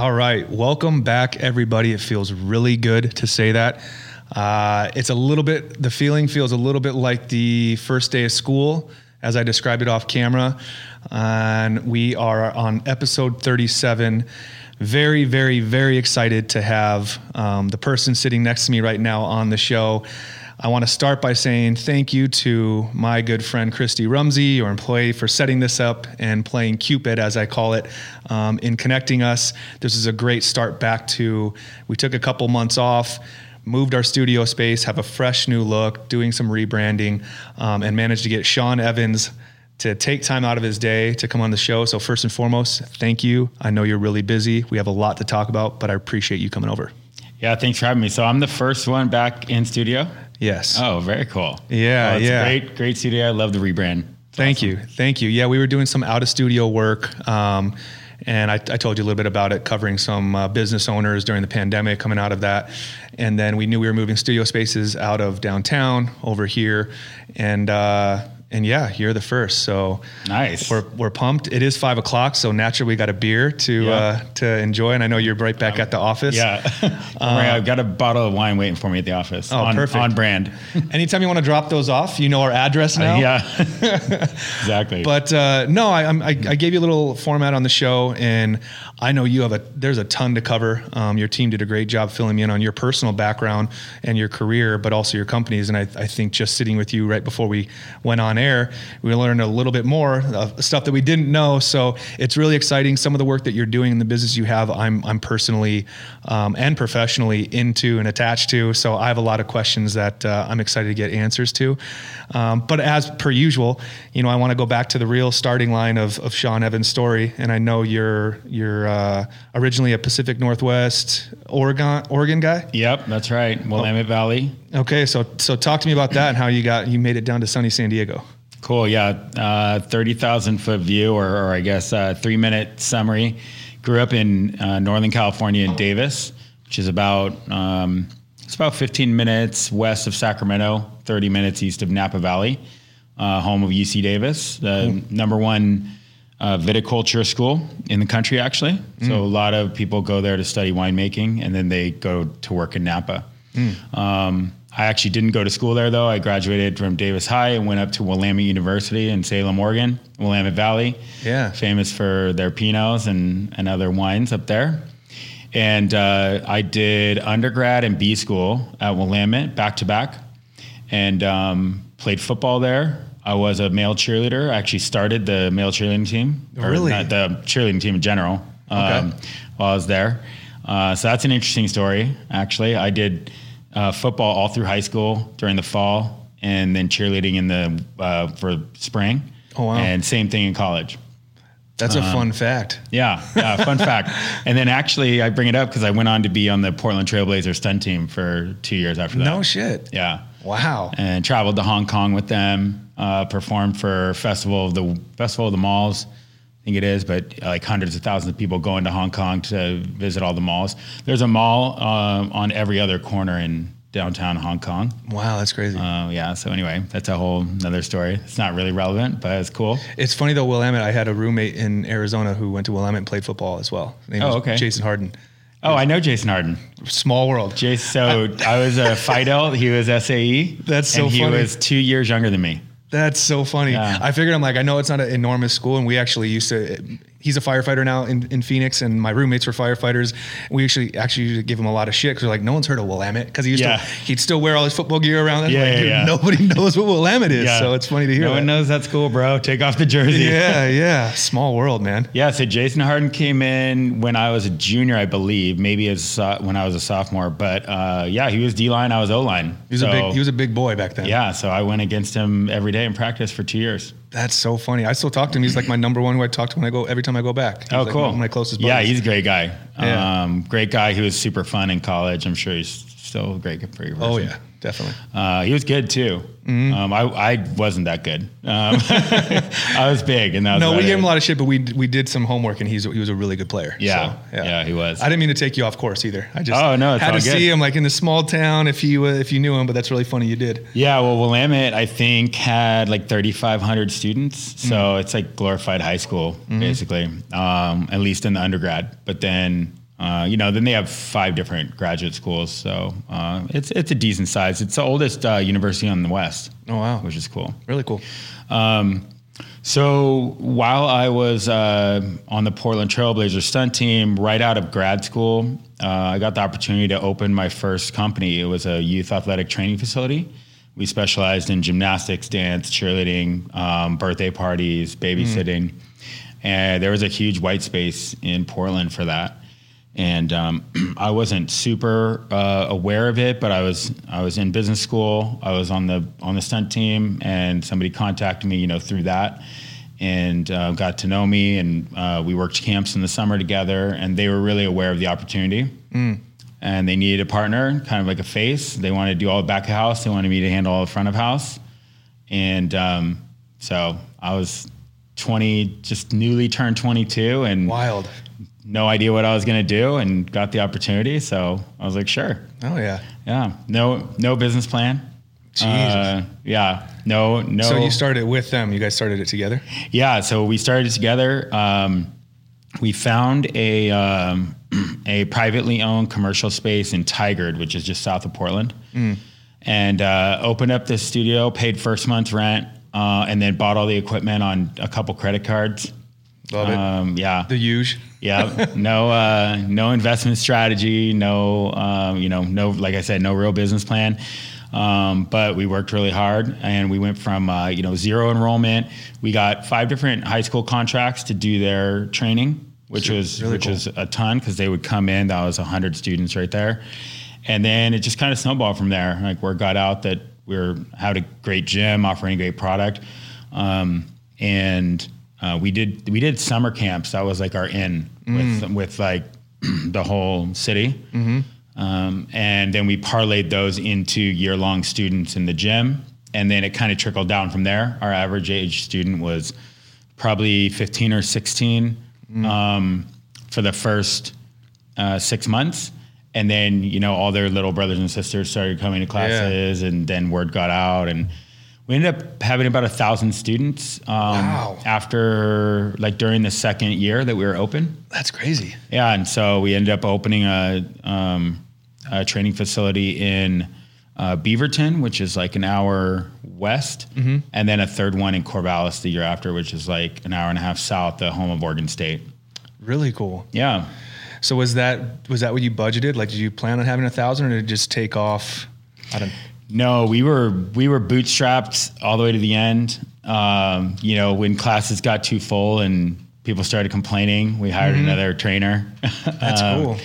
All right. Welcome back, everybody. It feels really good to say that. Uh, it's a little bit, the feeling feels a little bit like the first day of school as I described it off camera. And we are on episode 37. Very, very, very excited to have um, the person sitting next to me right now on the show. I want to start by saying thank you to my good friend Christy Rumsey, your employee, for setting this up and playing Cupid, as I call it, um, in connecting us. This is a great start back to, we took a couple months off moved our studio space, have a fresh new look, doing some rebranding, um, and managed to get Sean Evans to take time out of his day to come on the show. So first and foremost, thank you. I know you're really busy. We have a lot to talk about, but I appreciate you coming over. Yeah, thanks for having me. So I'm the first one back in studio. Yes. Oh, very cool. Yeah, well, yeah. Great, great studio. I love the rebrand. It's Thank awesome. you. Thank you. Yeah, we were doing some out of studio work. Um, and I, I, told you a little bit about it, covering some uh, business owners during the pandemic, coming out of that. And then we knew we were moving studio spaces out of downtown over here, and uh, and yeah, you're the first. So nice. We're, we're pumped. It is five o'clock, so naturally we got a beer to yeah. uh, to enjoy. And I know you're right back um, at the office. Yeah, I've got a bottle of wine waiting for me at the office. Oh, on, perfect. On brand. Anytime you want to drop those off, you know our address now. Uh, yeah, exactly. But uh, no, I, I, I gave you a little format on the show, and I know you have a there's a ton to cover. Um, your team did a great job filling me in on your personal background and your career, but also your companies. And I, I think just sitting with you right before we went on air, we learned a little bit more stuff that we didn't know. So it's really exciting. Some of the work that you're doing in the business you have, I'm I'm personally um, and professionally into and attached to. So I have a lot of questions that uh, I'm excited to get answers to. Um, but as per usual, you know, I want to go back to the real starting line of, of Sean Evans' story. And I know you're you're uh, originally a Pacific Northwest Oregon Oregon guy. Yep, that's right. Willamette oh. Valley. Okay, so so talk to me about that and how you got you made it down to sunny San Diego. Cool. Yeah, uh, thirty thousand foot view, or, or I guess uh, three minute summary. Grew up in uh, Northern California in Davis, which is about um, it's about fifteen minutes west of Sacramento, thirty minutes east of Napa Valley, uh, home of UC Davis, the mm. number one uh, viticulture school in the country, actually. Mm. So a lot of people go there to study winemaking, and then they go to work in Napa. Mm. Um, I actually didn't go to school there though. I graduated from Davis High and went up to Willamette University in Salem, Oregon, Willamette Valley. Yeah. Famous for their Pinots and, and other wines up there. And uh, I did undergrad and B school at Willamette back to back and um, played football there. I was a male cheerleader. I actually started the male cheerleading team. Really? the cheerleading team in general um, okay. while I was there. Uh, so that's an interesting story, actually. I did uh, football all through high school during the fall, and then cheerleading in the uh, for spring. Oh wow! And same thing in college. That's a um, fun fact. Yeah, yeah, fun fact. And then actually, I bring it up because I went on to be on the Portland Trailblazers stunt team for two years after that. No shit. Yeah. Wow. And traveled to Hong Kong with them. Uh, performed for Festival of the Festival of the Malls I think it is, but like hundreds of thousands of people going to Hong Kong to visit all the malls. There's a mall uh, on every other corner in downtown Hong Kong. Wow, that's crazy. Uh, yeah. So anyway, that's a whole another story. It's not really relevant, but it's cool. It's funny though. Willamette. I had a roommate in Arizona who went to Willamette and played football as well. oh, okay. Jason Harden. Oh, I know Jason Harden. Small world. Jason. So I was a Phi Delt. He was SAE. That's so and he funny. He was two years younger than me. That's so funny. Yeah. I figured I'm like, I know it's not an enormous school, and we actually used to he's a firefighter now in, in Phoenix, and my roommates were firefighters. We actually actually give him a lot of shit because we're like, no one's heard of Willamette because he used yeah. to he'd still wear all his football gear around. Yeah, like, yeah, yeah, Nobody knows what Willamette is, so it's funny to hear. No that. one knows that's cool, bro. Take off the jersey. Yeah, yeah. Small world, man. Yeah. So Jason Harden came in when I was a junior, I believe, maybe as uh, when I was a sophomore. But uh, yeah, he was D line, I was O line. He was so, a big he was a big boy back then. Yeah. So I went against him every day in practice for two years. That's so funny. I still talk to him. He's like my number one who I talk to when I go every time I go back. He's oh, like cool. One of my closest. Buddies. Yeah, he's a great guy. Yeah. Um, great guy. He was super fun in college. I'm sure he's still a great for you. Oh yeah, definitely. Uh, he was good too. Mm-hmm. Um, I, I wasn't that good. Um, I was big, and that was no. We gave him a lot of shit, but we we did some homework, and he's he was a really good player. Yeah, so, yeah, yeah, he was. I didn't mean to take you off course either. I just oh no, had to good. see him like in the small town if you uh, if you knew him, but that's really funny you did. Yeah, well, Willamette I think had like 3,500 students, so mm. it's like glorified high school mm-hmm. basically, um, at least in the undergrad. But then uh, you know, then they have five different graduate schools, so uh, it's it's a decent size. It's the oldest uh, university on the west. Oh wow, which is cool. Really cool. Um, so while I was uh, on the Portland Trailblazer stunt team, right out of grad school, uh, I got the opportunity to open my first company. It was a youth athletic training facility. We specialized in gymnastics, dance, cheerleading, um, birthday parties, babysitting, mm. and there was a huge white space in Portland for that and um, I wasn't super uh, aware of it, but I was I was in business school. I was on the on the stunt team, and somebody contacted me, you know, through that, and uh, got to know me, and uh, we worked camps in the summer together, and they were really aware of the opportunity. Mm. And they needed a partner, kind of like a face. They wanted to do all the back of house. They wanted me to handle all the front of house, and um, so I was 20, just newly turned 22, and wild no idea what I was going to do and got the opportunity. So I was like, sure. Oh yeah. Yeah. No, no business plan. Jesus. Uh, yeah. No, no. So you started with them. You guys started it together. Yeah. So we started it together. Um, we found a um, a privately owned commercial space in Tigard, which is just south of Portland, mm. and uh, opened up this studio. Paid first month's rent, uh, and then bought all the equipment on a couple credit cards. Love it. Um, yeah. The huge. yeah. No, uh, no investment strategy. No, um, you know, no, like I said, no real business plan. Um, but we worked really hard and we went from, uh, you know, zero enrollment. We got five different high school contracts to do their training, which sure. was, really which cool. was a ton because they would come in. That was a hundred students right there. And then it just kind of snowballed from there. Like word got out that we are had a great gym offering a great product. Um, and, uh, we did we did summer camps. That was like our in mm. with with like the whole city, mm-hmm. um, and then we parlayed those into year long students in the gym, and then it kind of trickled down from there. Our average age student was probably 15 or 16 mm. um, for the first uh, six months. And then, you know, all their little brothers and sisters started coming to classes, yeah. and then word got out, and we ended up having about a thousand students um, wow. after like during the second year that we were open. That's crazy. Yeah and so we ended up opening a, um, a training facility in uh, beaverton which is like an hour west mm-hmm. and then a third one in corvallis the year after which is like an hour and a half south the home of oregon state. Really cool. Yeah. So was that was that what you budgeted? Like did you plan on having a thousand or did it just take off? I don't no, we were we were bootstrapped all the way to the end. Um, you know, when classes got too full and people started complaining, we hired mm-hmm. another trainer. That's um, cool.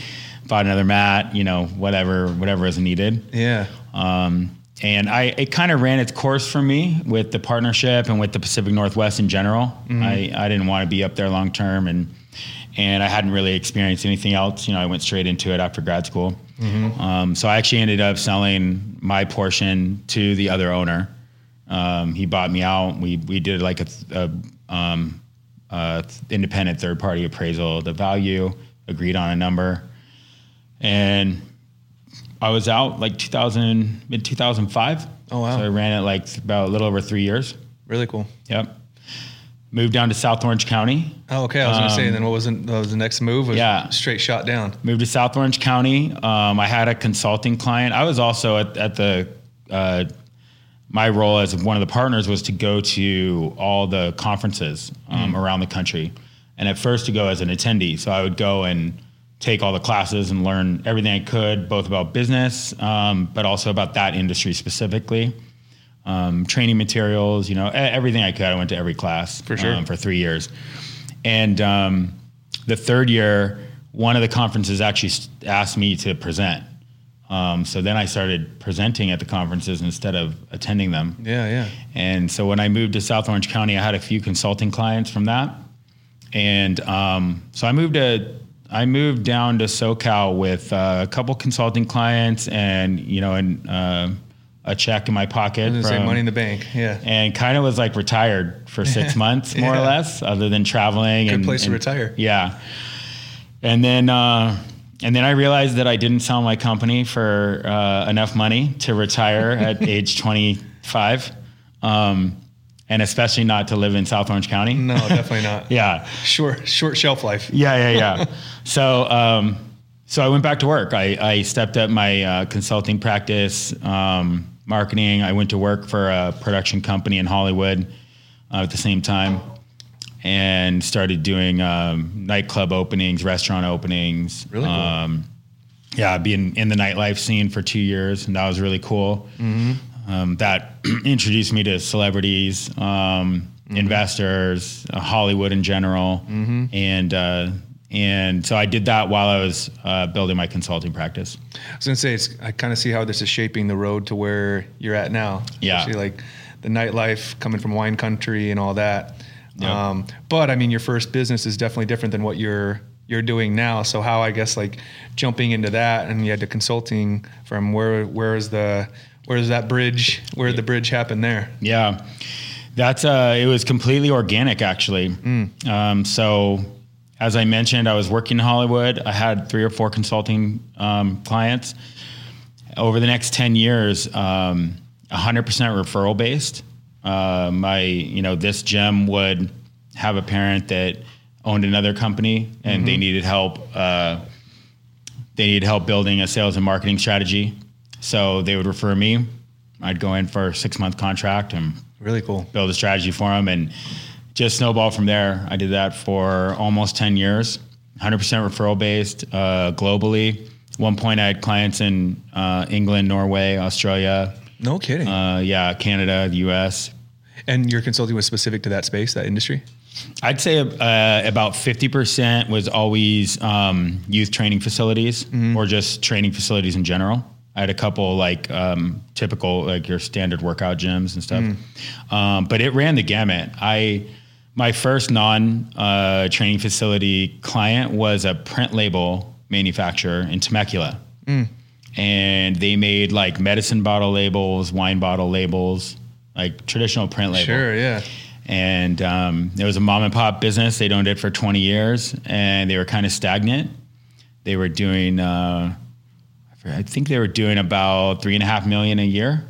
Bought another mat. You know, whatever whatever is needed. Yeah. Um, and I it kind of ran its course for me with the partnership and with the Pacific Northwest in general. Mm-hmm. I I didn't want to be up there long term and and I hadn't really experienced anything else. You know, I went straight into it after grad school. Mm-hmm. Um, so I actually ended up selling my portion to the other owner. Um, he bought me out. We we did like a, a, um, a independent third party appraisal. The value agreed on a number, and I was out like 2000 mid 2005. Oh wow! So I ran it like about a little over three years. Really cool. Yep moved down to South Orange County. Oh, okay. I was um, going to say, then what was, what was the next move? Was yeah. Straight shot down. Moved to South Orange County. Um, I had a consulting client. I was also at, at the, uh, my role as one of the partners was to go to all the conferences um, mm. around the country. And at first to go as an attendee. So I would go and take all the classes and learn everything I could, both about business, um, but also about that industry specifically um, training materials, you know, everything I could. I went to every class for sure um, for three years, and um, the third year, one of the conferences actually asked me to present. Um, so then I started presenting at the conferences instead of attending them. Yeah, yeah. And so when I moved to South Orange County, I had a few consulting clients from that, and um, so I moved to I moved down to SoCal with uh, a couple consulting clients, and you know, and uh, a check in my pocket. from, say money in the bank, yeah. And kind of was like retired for six months, more yeah. or less, other than traveling. Good and, place and, to retire. Yeah. And then, uh, and then I realized that I didn't sell my company for uh, enough money to retire at age 25. Um, and especially not to live in South Orange County. No, definitely not. yeah. Short, short shelf life. Yeah, yeah, yeah. so, um, so I went back to work. I, I stepped up my uh, consulting practice, um, marketing. I went to work for a production company in Hollywood uh, at the same time and started doing um, nightclub openings, restaurant openings. Really cool. Um, yeah, being in the nightlife scene for two years, and that was really cool. Um, that introduced me to celebrities, um, investors, uh, Hollywood in general, and uh, and so I did that while I was uh, building my consulting practice. I was gonna say it's, I kind of see how this is shaping the road to where you're at now. Yeah. Like the nightlife coming from wine country and all that. Yep. Um, but I mean, your first business is definitely different than what you're you're doing now. So how I guess like jumping into that and you had the consulting from where where is the where is that bridge? Where did the bridge happen there? Yeah, that's uh, it was completely organic actually. Um, so as I mentioned, I was working in Hollywood. I had three or four consulting um, clients. Over the next ten years, um, 100% referral based. Uh, my, you know, this gym would have a parent that owned another company and they needed help. Uh, they needed help building a sales and marketing strategy. So they would refer me. I'd go in for a six month contract and Really cool. build a strategy for them and just snowball from there. I did that for almost 10 years, 100% referral based uh, globally. One point I had clients in uh, England, Norway, Australia, No kidding. uh, yeah, Canada, the US. and your consulting was specific to that space, that industry? I'd say uh, about 50% was always um, youth training facilities or just training facilities in general. I had a couple like um, typical, like your standard workout gyms and stuff. Um, but it ran the gamut. I, my first non uh, training facility client was a print label manufacturer in Temecula. And they made like medicine bottle labels, wine bottle labels, like traditional print label Sure, yeah. and um, it was a mom and pop business. They'd owned it for 20 years, and they were kind of stagnant. They were doing, uh, I forget- I think they were doing about three and a half million a year,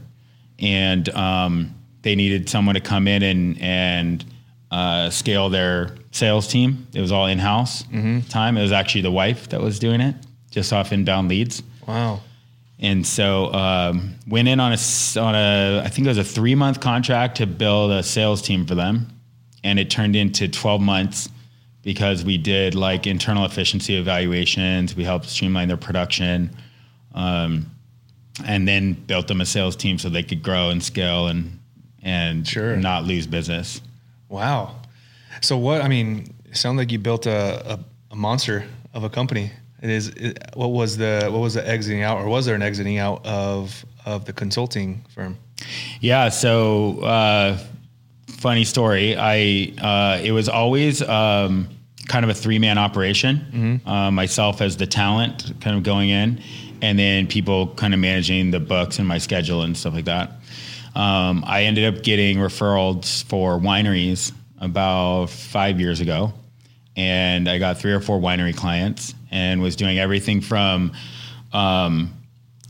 and um, they needed someone to come in and and uh, scale their sales team. It was all in house time. It was actually the wife that was doing it, just off inbound leads. Wow. And so um, went in on a on a I think it was a three month contract to build a sales team for them, and it turned into twelve months because we did like internal efficiency evaluations. We helped streamline their production, um, and then built them a sales team so they could grow and scale and and Sure. not lose business. Wow. So what? I mean, it sounded like you built a, a, a monster of a company. It is. It, what was the what was the exiting out, or was there an exiting out of of the consulting firm? Yeah. So, uh, funny story. I uh, it was always um, kind of a three man operation. Uh, myself as the talent, kind of going in, and then people kind of managing the books and my schedule and stuff like that. Um, I ended up getting referrals for wineries about five years ago, and I got three or four winery clients, and was doing everything from um,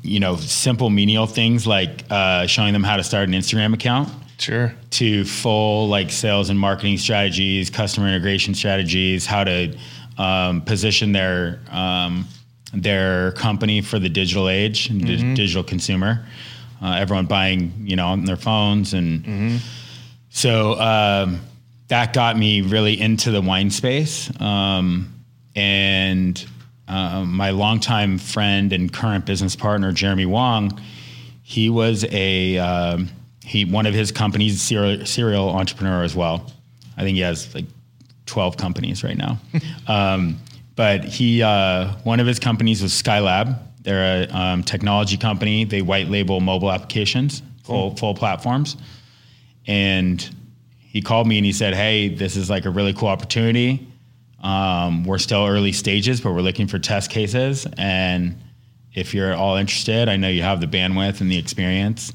you know, simple menial things like uh, showing them how to start an Instagram account Sure. to full like sales and marketing strategies, customer integration strategies, how to um, position their um, their company for the digital age, and di- digital consumer. Uh, everyone buying, you know, on their phones, and so um, that got me really into the wine space. Um, and uh, my longtime friend and current business partner, Jeremy Wong, he was a um, he one of his companies serial, serial entrepreneur as well. I think he has like twelve companies right now. um, but he uh, one of his companies was Skylab. They're a um, technology company. They white label mobile applications, full full platforms. And he called me and he said, "Hey, this is like a really cool opportunity. Um, we're still early stages, but we're looking for test cases. And if you're at all interested, I know you have the bandwidth and the experience.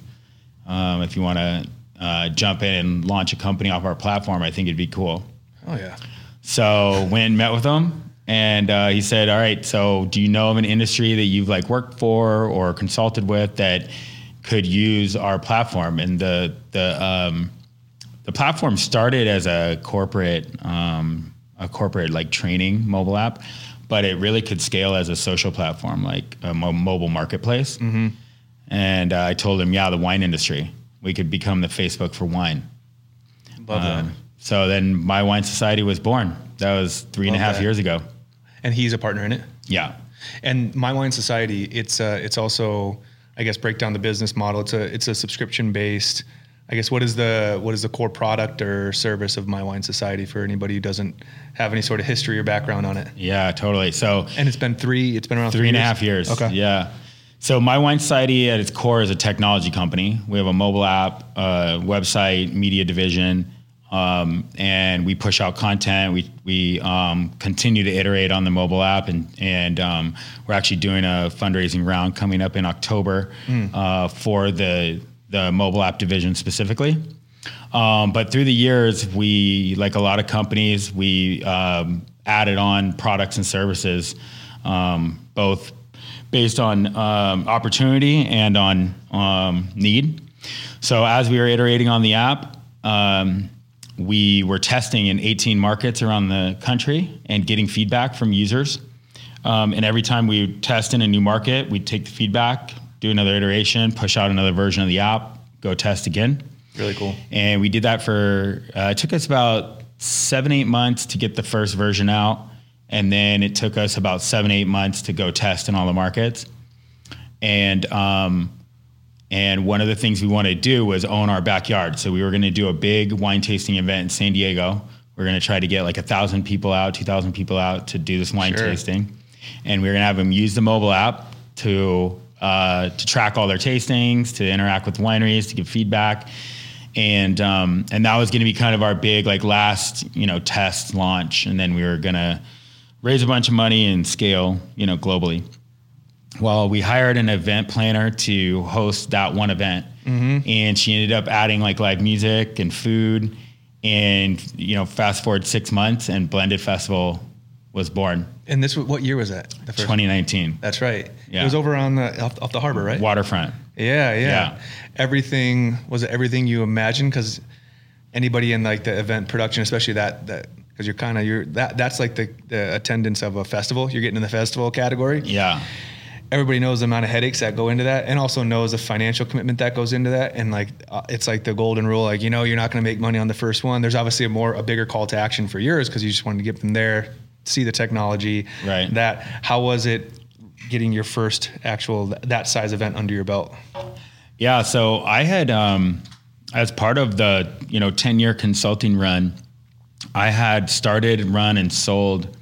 Um, if you want to uh, jump in and launch a company off our platform, I think it'd be cool." Oh yeah. So went and met with him, and uh, he said, "All right, so do you know of an industry that you've like worked for or consulted with that could use our platform?" And the the um, the platform started as a corporate um, a corporate like training mobile app, but it really could scale as a social platform, like a mo- mobile marketplace. And uh, I told him, yeah, the wine industry. We could become the Facebook for wine. Love that. Um, so then my wine society was born. That was three and a half that. years ago. And he's a partner in it. Yeah. And My Wine Society, it's uh, it's also, I guess, break down the business model. It's a it's a subscription based. I guess what is the what is the core product or service of My Wine Society for anybody who doesn't have any sort of history or background on it? Yeah, totally. So And it's been three. It's been around three and a half years. Okay. Yeah. So my wine society at its core is a technology company. We have a mobile app, uh, website, media division, um, and we push out content. We we um, continue to iterate on the mobile app, and and um, we're actually doing a fundraising round coming up in October uh, for the the mobile app division specifically. Um, but through the years, we, like a lot of companies, we um, added on products and services, um, both based on um, opportunity and on um, need. So as we were iterating on the app, um, we were testing in 18 markets around the country and getting feedback from users. Um, and every time we would test in a new market, we'd take the feedback, do another iteration, push out another version of the app, go test again. Really cool. And we did that for, uh, it took us about seven, eight months to get the first version out. And then it took us about seven, eight months to go test in all the markets. And, um, and one of the things we wanted to do was own our backyard. So we were going to do a big wine tasting event in San Diego. We are going to try to get like a thousand people out, two thousand people out to do this wine Sure. tasting, and we are going to have them use the mobile app to uh, to track all their tastings, to interact with wineries, to give feedback, and um, and that was going to be kind of our big like last you know test launch, and then we were going to raise a bunch of money and scale you know globally. Well, we hired an event planner to host that one event, mm-hmm. and she ended up adding like live music and food, and you know, fast forward six months, and Blended Festival was born, And this what year was that? The first. 2019, That's right. Yeah. It was over on the off, off the harbor, right? waterfront. Yeah, yeah, Yeah. Everything was it everything you imagined? Because anybody in like the event production, especially that that because you're kind of you're that that's like the, the attendance of a festival. You're getting in the festival category. Yeah, Everybody knows the amount of headaches that go into that, and also knows the financial commitment that goes into that. And like uh, it's like the golden rule, like you know you're not going to make money on the first one. There's obviously a more a bigger call to action for yours because you just wanted to get them there, see the technology. Right. That how was it getting your first actual that size event under your belt? yeah. So I had, um, as part of the you know 10 year consulting run, I had started, run, and sold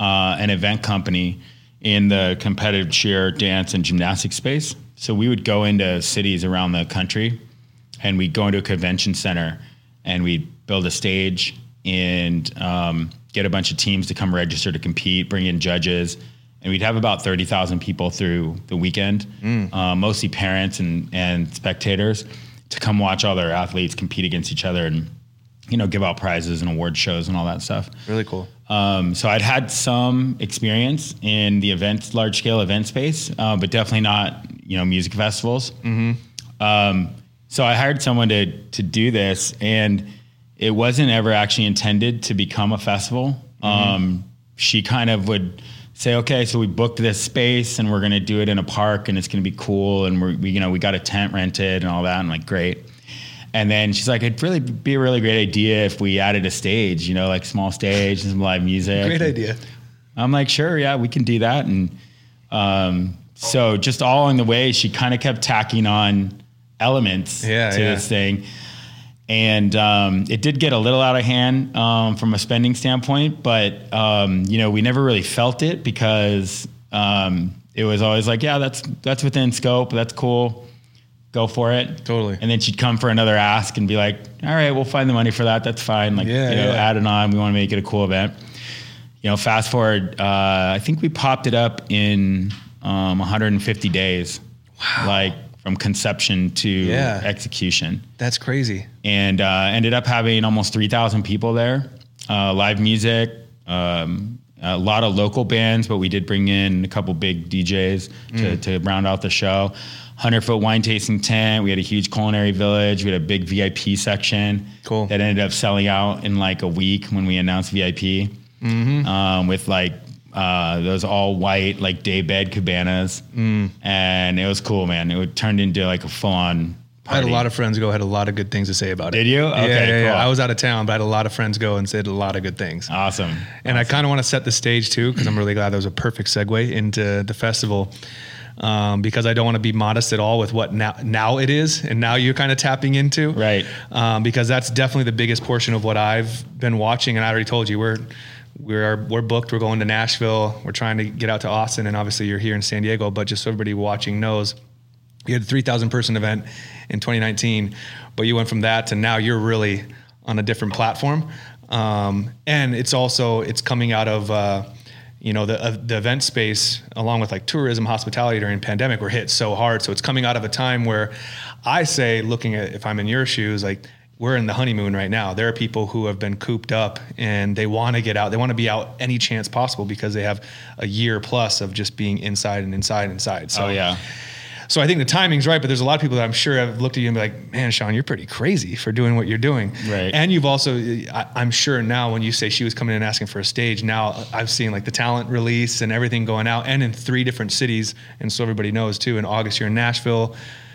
uh, an event company in the competitive cheer, dance, and gymnastics space. So we would go into cities around the country, and we'd go into a convention center, and we'd build a stage and um, get a bunch of teams to come register to compete, bring in judges, and we'd have about thirty thousand people through the weekend, uh, mostly parents and and spectators, to come watch all their athletes compete against each other and you know give out prizes and award shows and all that stuff. Really cool. Um, so I'd had some experience in the event, large scale event space, uh, but definitely not, you know, music festivals. Um, so I hired someone to to do this, and it wasn't ever actually intended to become a festival. Um, she kind of would say, "Okay, so we booked this space, and we're going to do it in a park, and it's going to be cool, and we're, we, you know, we got a tent rented and all that." And like, great. And then she's like, "It'd really be a really great idea if we added a stage, you know, like small stage and some live music." Great idea. I'm like, sure, yeah, we can do that. And um, so just all along the way, she kind of kept tacking on elements Yeah, to yeah. this thing. And um, it did get a little out of hand um, from a spending standpoint, but um, you know we never really felt it because um, it was always like, yeah, that's that's within scope, that's cool, go for it. Totally. And then she'd come for another ask and be like, all right, we'll find the money for that. That's fine. Like, Yeah, you know, yeah. add it on. We want to make it a cool event you know, fast forward, uh, I think we popped it up in um, 150 days. Wow. Like from conception to Yeah. execution. That's crazy. And uh, ended up having almost 3,000 people there, uh, live music, um, a lot of local bands, but we did bring in a couple big DJs to, to round out the show. 100 foot wine tasting tent. We had a huge culinary village. We had a big VIP section Cool. that ended up selling out in like a week when we announced VIP um, with like uh, those all white like day bed cabanas, Mm. and it was cool, man. It turned into like a full on. I had a lot of friends go, had a lot of good things to say about it. Did you? Yeah, Okay, yeah, yeah. cool. I was out of town, but I had a lot of friends go and said a lot of good things. awesome. And I kind of want to set the stage too, because I'm really glad that was a perfect segue into the festival. Um, because I don't want to be modest at all with what now now it is, and now you're kind of tapping into, Right. Um, because that's definitely the biggest portion of what I've been watching, and I already told you we're we're we're booked. We're going to Nashville. We're trying to get out to Austin, and obviously you're here in San Diego. But just so everybody watching knows, you had a 3,000 person event in 2019, but you went from that to now you're really on a different platform. Um, and it's also, it's coming out of, uh, you know, the, uh, the event space along with like tourism, hospitality during pandemic were hit so hard. So it's coming out of a time where I say, looking at, if I'm in your shoes, like we're in the honeymoon right now. There are people who have been cooped up and they want to get out. They want to be out any chance possible because they have a year plus of just being inside and inside and inside. So Oh yeah. So I think the timing's right, but there's a lot of people that I'm sure have looked at you and be like, "Man, Sean, you're pretty crazy for doing what you're doing." Right. And you've also, I, I'm sure now, when you say she was coming in asking for a stage, now I've seen like the talent release and everything going out, and in three different cities, and so everybody knows too. In August, you're in Nashville.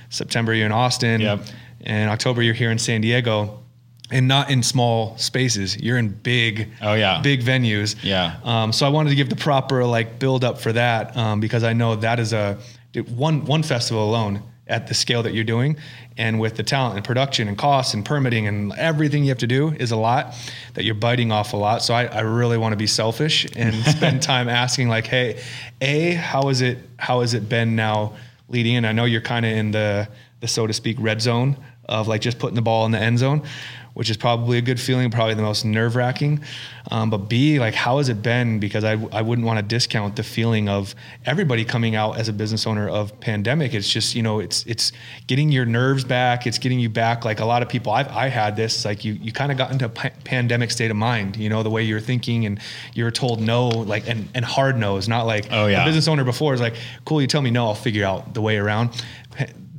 September, you're in Austin. Yep. And October, you're here in San Diego. And not in small spaces. You're in big, Oh, yeah. big venues. Yeah. Um, so I wanted to give the proper like build up for that um, because I know that is a one one festival alone at the scale that you're doing, and with the talent and production and costs and permitting and everything you have to do is a lot that you're biting off a lot. So I, I really want to be selfish and spend time asking like, hey, a how is it how has it been now leading in? I know you're kind of in the the so to speak red zone of like just putting the ball in the end zone which is probably a good feeling, probably the most nerve wracking. Um, but B, like, how has it been? Because I, I wouldn't want to discount the feeling of everybody coming out as a business owner of pandemic. It's just, you know, it's, it's getting your nerves back. It's getting you back. Like a lot of people I've, I had this, like you, you kind of got into a pandemic state of mind, you know, the way you're thinking and you're told no, like, and, and hard no's, not like Oh, yeah. a business owner before is like, cool, you tell me no, I'll figure out the way around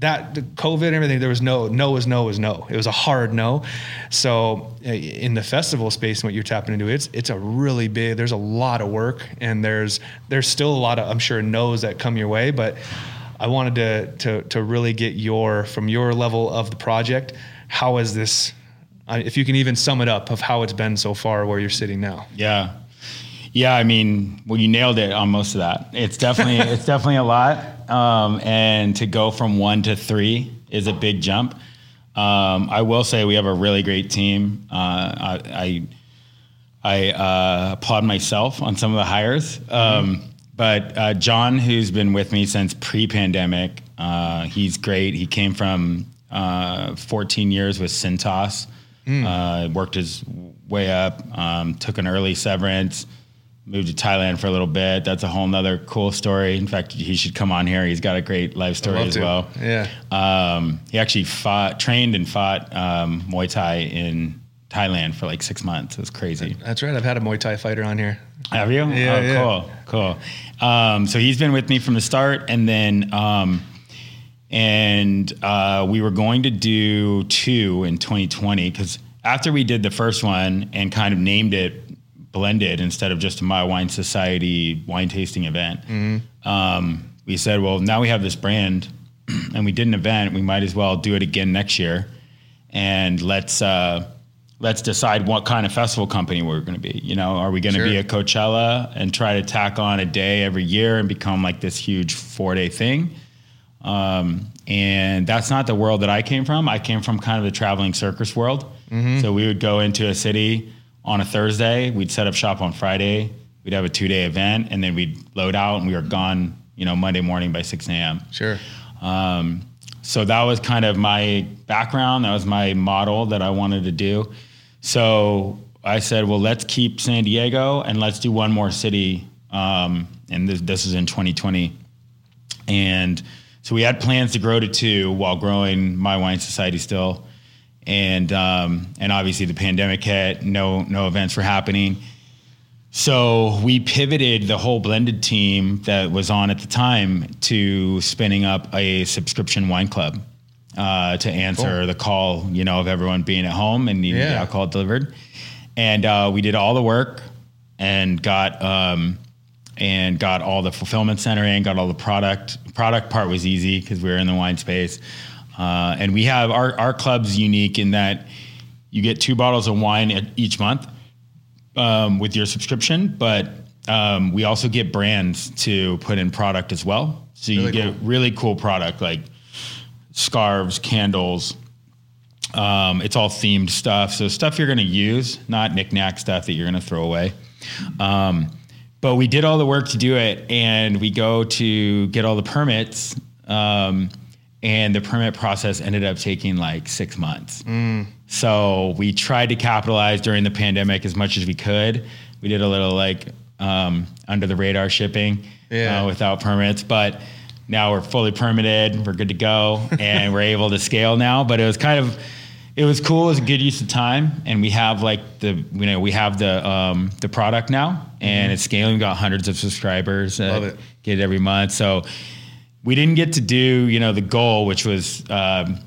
that the COVID and everything, there was no, no was no was no. It was a hard no. So uh, in the festival space, and what you're tapping into, it's it's a really big. There's a lot of work, and there's there's still a lot of I'm sure no's that come your way, but I wanted to to to really get your from your level of the project. How is this? If you can even sum it up of how it's been so far, where you're sitting now. Yeah. Yeah, I mean, well, you nailed it on most of that. It's definitely it's definitely a lot, um, and to go from one to three is a big jump. Um, I will say we have a really great team. Uh, I I, I uh, applaud myself on some of the hires, um, but uh, John, who's been with me since pre-pandemic, uh, he's great. He came from uh, 14 years with Cintas, uh, worked his way up, um, took an early severance moved to Thailand for a little bit. That's a whole nother cool story. In fact, he should come on here. He's got a great life story as to. well. Yeah. Um, he actually fought, trained and fought um, Muay Thai in Thailand for like six months. It was crazy. That's right. I've had a Muay Thai fighter on here. Have you? Yeah, oh, yeah. cool, cool. Um, so he's been with me from the start, and then um, and uh, we were going to do two in 2020 because after we did the first one and kind of named it blended instead of just a my wine society wine tasting event. Um, we said well now we have this brand and we did an event. We might as well do it again next year. And let's uh, let's decide what kind of festival company we're going to be you know? Are we going to be a coachella and try to tack on a day every year and become like this huge four day thing? Um, and that's not the world that I came from. I came from kind of the traveling circus world. So we would go into a city on a Thursday. We'd set up shop on Friday. We'd have a two day event, and then we'd load out, and we were gone. You know, Monday morning by six a.m. Sure. Um, so that was kind of my background. That was my model that I wanted to do. So I said, well, let's keep San Diego and let's do one more city. Um, and this, this is in 2020. And so we had plans to grow to two while growing my wine society still. And um, and obviously the pandemic hit, no no events were happening. So we pivoted the whole blended team that was on at the time to spinning up a subscription wine club uh, to answer Cool. the call, you know, of everyone being at home and needing the alcohol delivered. And uh, we did all the work and got um, and got all the fulfillment center in, got all the product. Product part was easy because we were in the wine space. Uh, and we have our, our club's unique in that you get two bottles of wine each month um, with your subscription, but um, we also get brands to put in product as well. So you Really get cool. really cool product like scarves, candles. Um, it's all themed stuff. So stuff you're going to use, not knickknack stuff that you're going to throw away. Um, but we did all the work to do it, and we go to get all the permits. And the permit process ended up taking like six months. So we tried to capitalize during the pandemic as much as we could. We did a little like um, under the radar shipping Yeah. uh, without permits, but now we're fully permitted. We're good to go, and we're able to scale now. But it was kind of it was cool. It was a good use of time, and we have like the you know we have the um, the product now, and it's scaling. We got hundreds of subscribers. Love uh, it. Get it every month. So we didn't get to do you know the goal, which was um,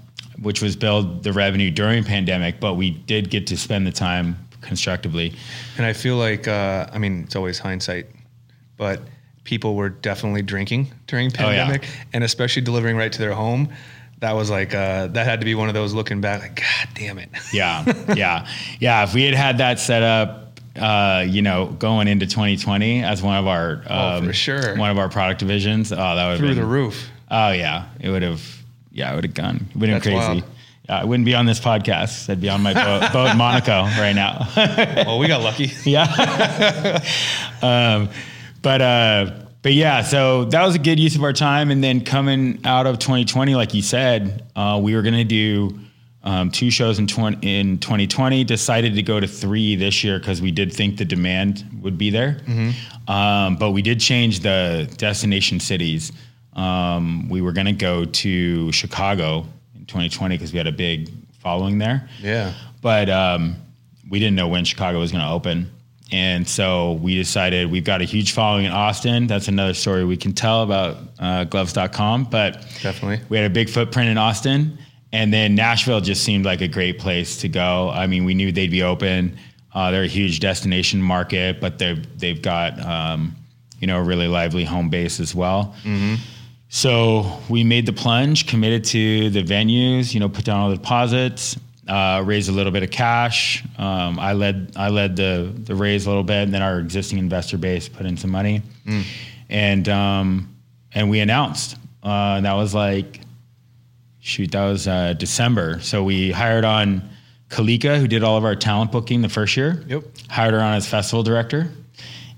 which was build the revenue during pandemic, but we did get to spend the time constructively. And I feel like, uh, I mean, it's always hindsight, but people were definitely drinking during Oh, yeah. pandemic, and especially delivering right to their home. That was like uh, that had to be one of those looking back, like God damn it. Yeah, yeah, yeah. If we had had that set up, uh, you know, going into 2020 as one of our Oh, um, for sure. one of our product divisions, oh, that would have Through been the roof. Oh yeah, it would have. Yeah, it would have gone. It would have been crazy. I wouldn't be on this podcast. I'd be on my boat, boat in Monaco right now. Oh, we got lucky. yeah. um, but uh, but yeah, so that was a good use of our time. And then coming out of 2020, like you said, uh, we were gonna do um, two shows in 20, in 2020. Decided to go to three this year because we did think the demand would be there. Um, but we did change the destination cities. Um, we were gonna go to Chicago in 2020 because we had a big following there Yeah. but um, we didn't know when Chicago was going to open. And so we decided we've got a huge following in Austin. That's another story we can tell about uh, gloves.com. But Definitely. we had a big footprint in Austin. And then Nashville just seemed like a great place to go. I mean, we knew they'd be open. Uh, they're a huge destination market, but they've, they've got, um, you know, a really lively home base as well. So we made the plunge, committed to the venues, you know, put down all the deposits, uh, raised a little bit of cash. Um, I led I led the the raise a little bit, and then our existing investor base put in some money, and um, and we announced. Uh, that was like, shoot, that was uh, December. So we hired on Kalika, who did all of our talent booking the first year. Yep. Hired her on as festival director,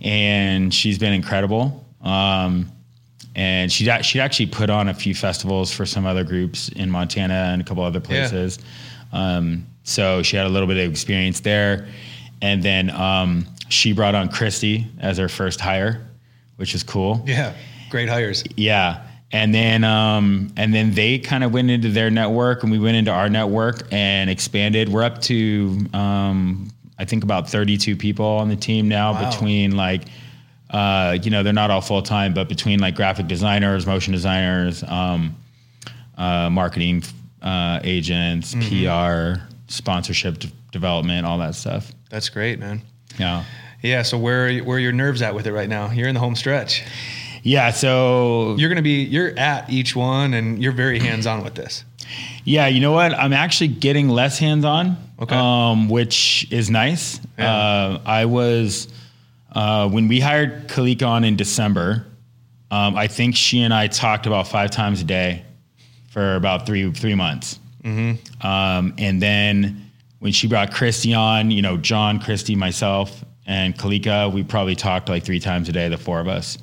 and she's been incredible. Um, and she she actually put on a few festivals for some other groups in Montana and a couple other places. Yeah. Um, so she had a little bit of experience there, and then um, she brought on Christy as her first hire, which is cool. Yeah. Great hires. Yeah. And then um, and then they kind of went into their network and we went into our network and expanded. We're up to um, I think about 32 people on the team now Wow. between like uh, you know, they're not all full time, but between like graphic designers, motion designers, um, uh, marketing uh, agents, PR, sponsorship d- development, all that stuff. That's great, man. Yeah. Yeah. So where are, you- where are your nerves at with it right now? You're in the home stretch. Yeah. So You're gonna be you're at each one, and you're very hands on with this. Yeah, you know what? I'm actually getting less hands on, Okay. um, which is nice. Yeah. Uh, I was, uh, when we hired Kalik on in December, um, I think she and I talked about five times a day for about three three months. Um, and then when she brought Christy on, you know, John, Christy, myself, and Kalika, we probably talked like three times a day, the four of us.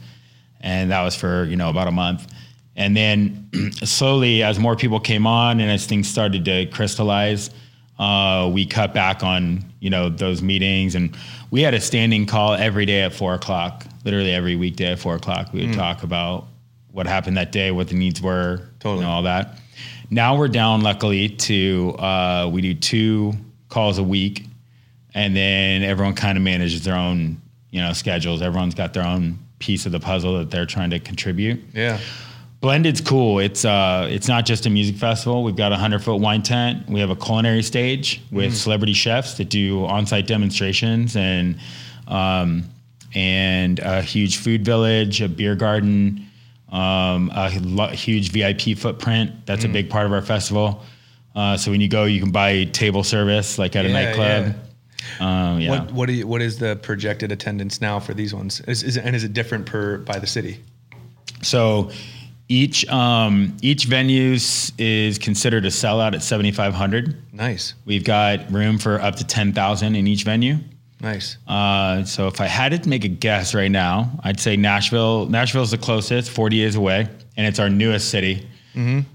And that was for, you know, about a month. And then slowly, as more people came on and as things started to crystallize, uh, we cut back on, you know, those meetings. And we had a standing call every day at four o'clock, literally every weekday at four o'clock. We would talk about what happened that day, what the needs were, Totally. know, all that. Now we're down, luckily, to uh, we do two calls a week, and then everyone kind of manages their own, you know, schedules. Everyone's got their own piece of the puzzle that they're trying to contribute. Yeah. Blended's cool. It's uh, it's not just a music festival. We've got a hundred foot wine tent. We have a culinary stage with celebrity chefs that do on site demonstrations and um, and a huge food village, a beer garden, um, a lo- huge VIP footprint. That's a Mm. big part of our festival. Uh, so when you go, you can buy table service like at a Yeah, nightclub. Um, yeah. What what, do you, what is the projected attendance now for these ones? Is, is it, and is it different per by the city? So each um, each venue is considered a sellout at 7,500. Nice, We've got room for up to 10,000 in each venue. nice. Uh, so if I had to make a guess right now, I'd say Nashville. Nashville's the closest, 40 years away, and it's our newest city.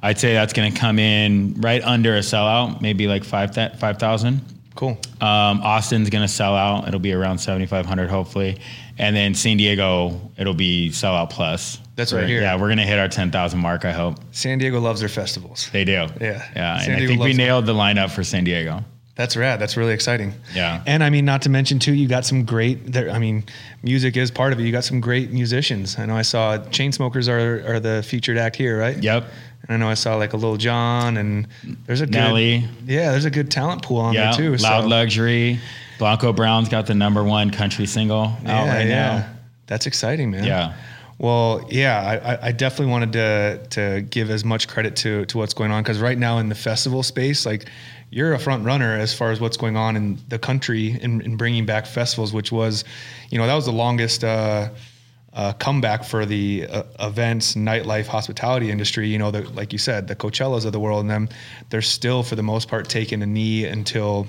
I'd say that's going to come in right under a sellout, maybe like five that 5,000. Cool. Um, Austin's going to sell out. It'll be around 7,500 hopefully, and then San Diego, it'll be sellout plus. That's right here. Yeah, we're going to hit our 10,000 mark. I hope San Diego loves their festivals. they do. Yeah. yeah, San and I think we nailed the lineup for San Diego. That's rad. That's really exciting. Yeah. And I mean, not to mention too, you got some great. There, I mean, music is part of it. You got some great musicians. I know I saw Chainsmokers are are the featured act here, right? Yep. And I know I saw like a Lil Jon, and there's a good, Nelly. Yeah, there's a good talent pool on Yeah, there too. Loud so, Luxury. Blanco Brown's got the number one country single out yeah, right yeah. now. That's exciting, man. Yeah. Well, yeah, I- I, I definitely wanted to to give as much credit to to what's going on because right now in the festival space, like you're a front runner as far as what's going on in the country in, in bringing back festivals, which was, you know, that was the longest. Uh, uh, comeback for the uh, events, nightlife, hospitality industry. You know, the, like you said, the Coachellas of the world, and them, they're still for the most part taking a knee until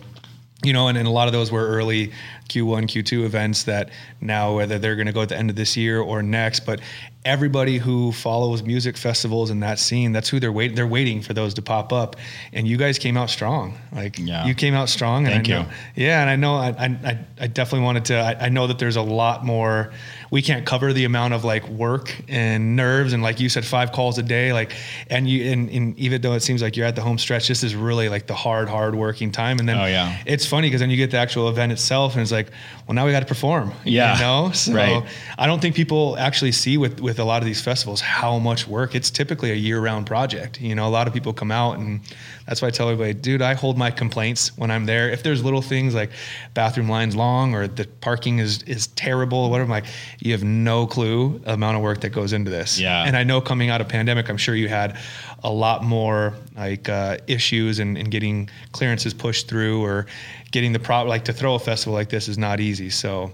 you know, and, and a lot of those were early Q1, Q2 events that now whether they're going to go at the end of this year or next, but everybody who follows music festivals in that scene, that's who they're waiting. They're waiting for those to pop up, and you guys came out strong. Like Yeah. you came out strong. And Thank I know, you. Yeah, and I know I, I, I definitely wanted to. I, I know that there's a lot more. We can't cover the amount of like work and nerves and like you said, five calls a day. Like, and you and, and even though it seems like you're at the home stretch, this is really like the hard, hard working time. And then Oh, yeah. it's funny because then you get the actual event itself, and it's like, well, now we got to perform. Yeah. you know. So Right. I don't think people actually see with with a lot of these festivals how much work. It's typically a year round project. You know, a lot of people come out, and that's why I tell everybody, dude, I hold my complaints when I'm there. If there's little things like bathroom lines long or the parking is is terrible or whatever, I'm like, you have no clue the amount of work that goes into this. Yeah. And I know coming out of pandemic, I'm sure you had a lot more like uh, issues and, and getting clearances pushed through or getting the pro like to throw a festival like this is not easy. So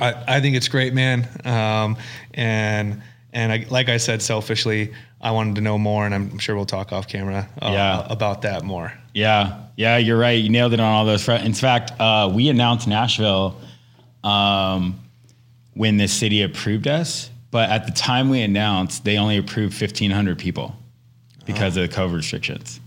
I, I think it's great, man. Um, and and I, like I said, selfishly, I wanted to know more, and I'm sure we'll talk off camera uh, Yeah. about that more. Yeah, yeah, you're right. You nailed it on all those fronts. In fact, uh, we announced Nashville um, when the city approved us, but at the time we announced, they only approved 1,500 people because of the COVID restrictions.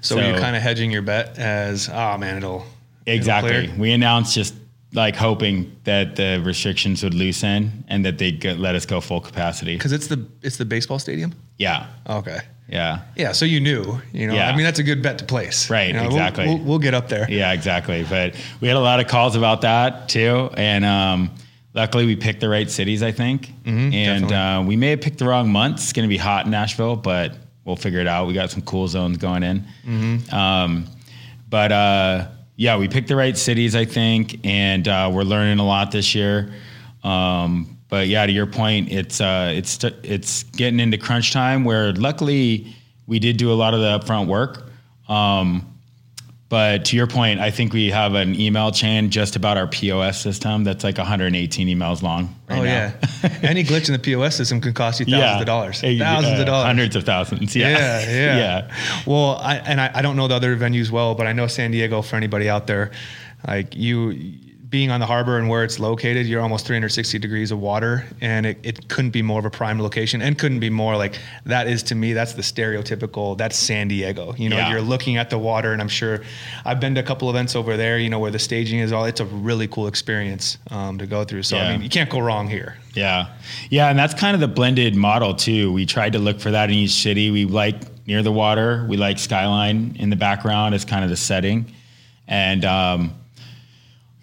So, So- you're kind of hedging your bet as, oh man, it'll it'll Exactly. clear. We announced just like hoping that the restrictions would loosen and that they'd get, let us go full capacity. because it's the it's the baseball stadium. Yeah, Okay. yeah. Yeah, so you knew, you know. Yeah. I mean, that's a good bet to place, Right, You know, we'll- exactly. We'll, we'll get up there. Yeah, exactly. But we had a lot of calls about that too, and um, luckily we picked the right cities, I think. and definitely. uh, we may have picked the wrong months. It's going to be hot in Nashville, but we'll figure it out. We got some cool zones going in. Hmm. Um, but uh, yeah, we picked the right cities, I think, and uh, we're learning a lot this year. Um, but yeah, to your point, it's uh, it's it's getting into crunch time. Where luckily we did do a lot of the upfront work. Um, but to your point, I think we have an email chain just about our POS system that's like 118 emails long. Right oh now. yeah. Any glitch in the POS system can cost you thousands of dollars. Hey, Thousands uh, of dollars. Hundreds of thousands. Yeah. Yeah, yeah. yeah. Well, I, and I, I don't know the other venues well, but I know San Diego for anybody out there, like you being on the harbor and where it's located, you're almost 360 degrees of water, and it, it couldn't be more of a prime location, and couldn't be more like that is to me. That's the stereotypical. That's San Diego. You know, Yeah. you're looking at the water, and I'm sure I've been to a couple events over there. You know, where the staging is all. It's a really cool experience um, to go through. So I Yeah. mean, you can't go wrong here. Yeah. Yeah. And that's kind of the blended model too. We tried to look for that in each city. We like near the water. We like skyline in the background as kind of the setting. And, um,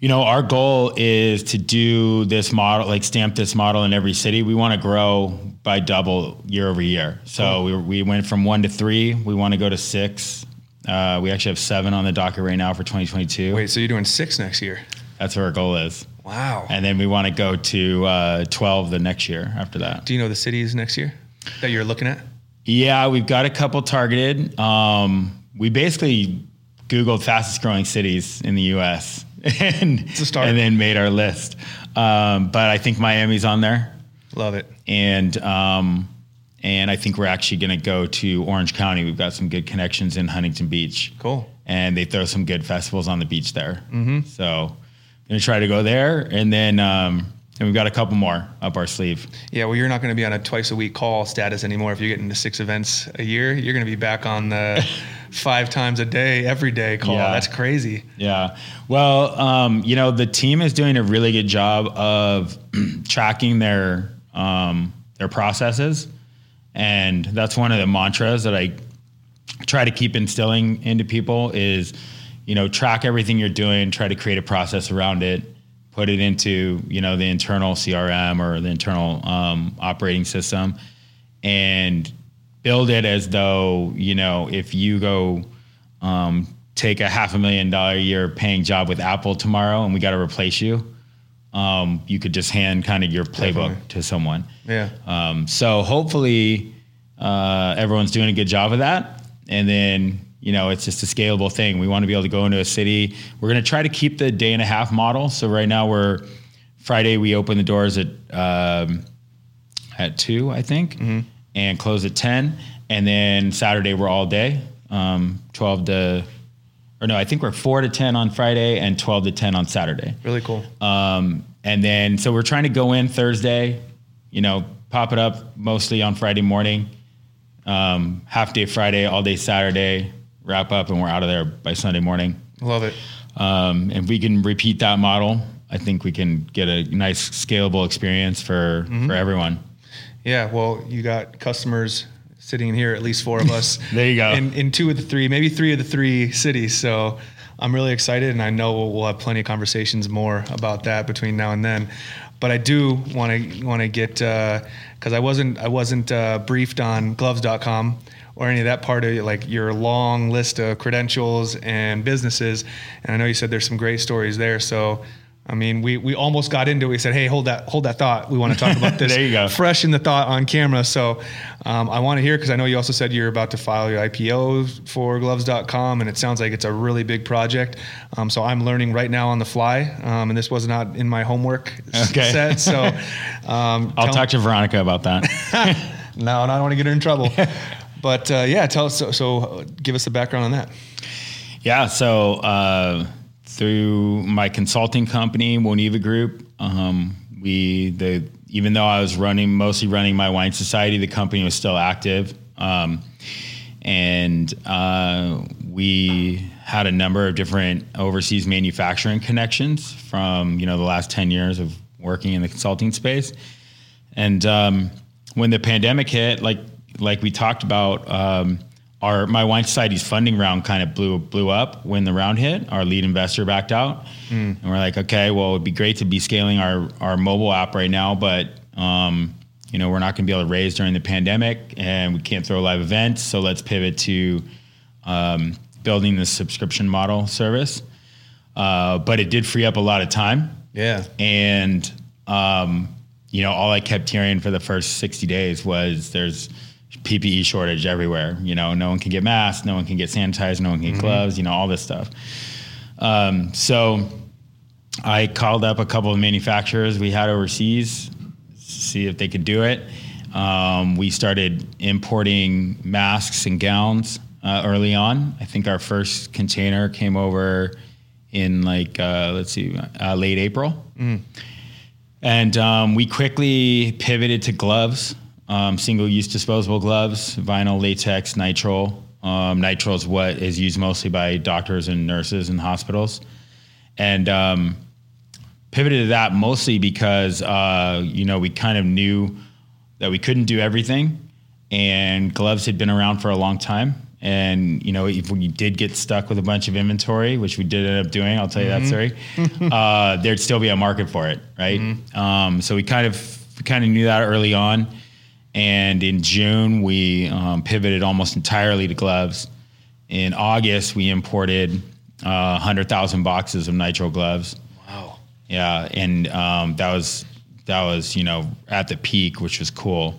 you know, our goal is to do this model, like stamp this model in every city. We want to grow by double year over year. So we, we went from one to three. We want to go to six. Uh, we actually have seven on the docket right now for 2022. Wait, so you're doing six next year? That's what our goal is. Wow. and then we want to go to uh, 12 the next year after that. Do you know the cities next year that you're looking at? Yeah, we've got a couple targeted. Um, we basically Googled fastest growing cities in the U.S. and and then made our list. Um, but I think Miami's on there, Love it. and um, and I think we're actually going to go to Orange County. We've got some good connections in Huntington Beach. Cool. and they throw some good festivals on the beach there. Mm-hmm. So, gonna try to go there, and then um, and we've got a couple more up our sleeve. Yeah, well, you're not going to be on a twice a week call status anymore. If you're getting to six events a year, you're going to be back on the five times a day, every day call. Yeah. That's crazy. Yeah. Well, um, you know, the team is doing a really good job of tracking their um, their processes, and that's one of the mantras that I try to keep instilling into people is, you know, track everything you're doing, try to create a process around it, put it into you know the internal CRM or the internal um, operating system, and build it as though you know if you go um, take a half a million dollar a year paying job with Apple tomorrow and we got to replace you, um, you could just hand kind of your playbook Definitely. to someone. Yeah. Um, so hopefully uh, everyone's doing a good job of that. And then, you know, it's just a scalable thing. We want to be able to go into a city. We're going to try to keep the day and a half model. So right now we're Friday, we open the doors at, um, at two, I think, and close at 10. And then Saturday we're all day, um, 12 to, or no, I think we're four to 10 on Friday and 12 to 10 on Saturday. Really cool. Um, and then, so we're trying to go in Thursday, you know, pop it up mostly on Friday morning, um, half day Friday, all day Saturday, wrap up, and we're out of there by Sunday morning. Love it. Um, if we can repeat that model, I think we can get a nice scalable experience for, for everyone. Yeah. Well, you got customers sitting in here, at least four of us. There you go. In, in two of the three, maybe three of the three cities. So I'm really excited, and I know we'll, we'll have plenty of conversations more about that between now and then. But I do want to want to get because I wasn't I wasn't uh, briefed on gloves.com or any of that part of like your long list of credentials and businesses. And I know you said there's some great stories there. So I mean, we, we almost got into it. We said, "Hey, hold that, hold that thought. We want to talk about this." There you go. fresh in the thought on camera. So um, I want to hear because I know you also said you're about to file your IPO for gloves.com, and it sounds like it's a really big project. Um, so I'm learning right now on the fly, um, and this was not in my homework Okay. set. So um, I'll talk to Veronica about that. No, and I don't want to get her in trouble. But uh, yeah, tell us. So, so uh, give us the background on that. Yeah, so uh, through my consulting company, Woniva Group, um, we the even though I was running mostly running my wine society, the company was still active, um, and uh, we had a number of different overseas manufacturing connections from you know the last ten years of working in the consulting space. And um, when the pandemic hit, like like we talked about, um, our my wine society's funding round kind of blew blew up when the round hit. Our lead investor backed out, and we're like, okay, well, it'd be great to be scaling our our mobile app right now, but um, you know we're not going to be able to raise during the pandemic, and we can't throw live events, so let's pivot to um, building the subscription model service. Uh, but it did free up a lot of time Yeah. and um, you know all i kept hearing for the first 60 days was there's ppe shortage everywhere you know no one can get masks no one can get sanitized no one can get gloves you know all this stuff. Um, so i called up a couple of manufacturers we had overseas see if they could do it. Um, we started importing masks and gowns uh, early on. I think our first container came over in like uh, let's see uh, late april. And um, we quickly pivoted to gloves, um, single-use disposable gloves, vinyl, latex, nitrile. Um, nitrile is what is used mostly by doctors and nurses in hospitals, and um, pivoted to that mostly because uh, you know we kind of knew that we couldn't do everything, and gloves had been around for a long time. And you know, if we did get stuck with a bunch of inventory, which we did end up doing, I'll tell you that story. uh, there'd still be a market for it, right? Um, so we kind of we kind of knew that early on. And in June, we um, pivoted almost entirely to gloves. In August, we imported uh, 100,000 boxes of nitrile gloves Wow. Yeah, and um, that was that was you know at the peak, which was cool.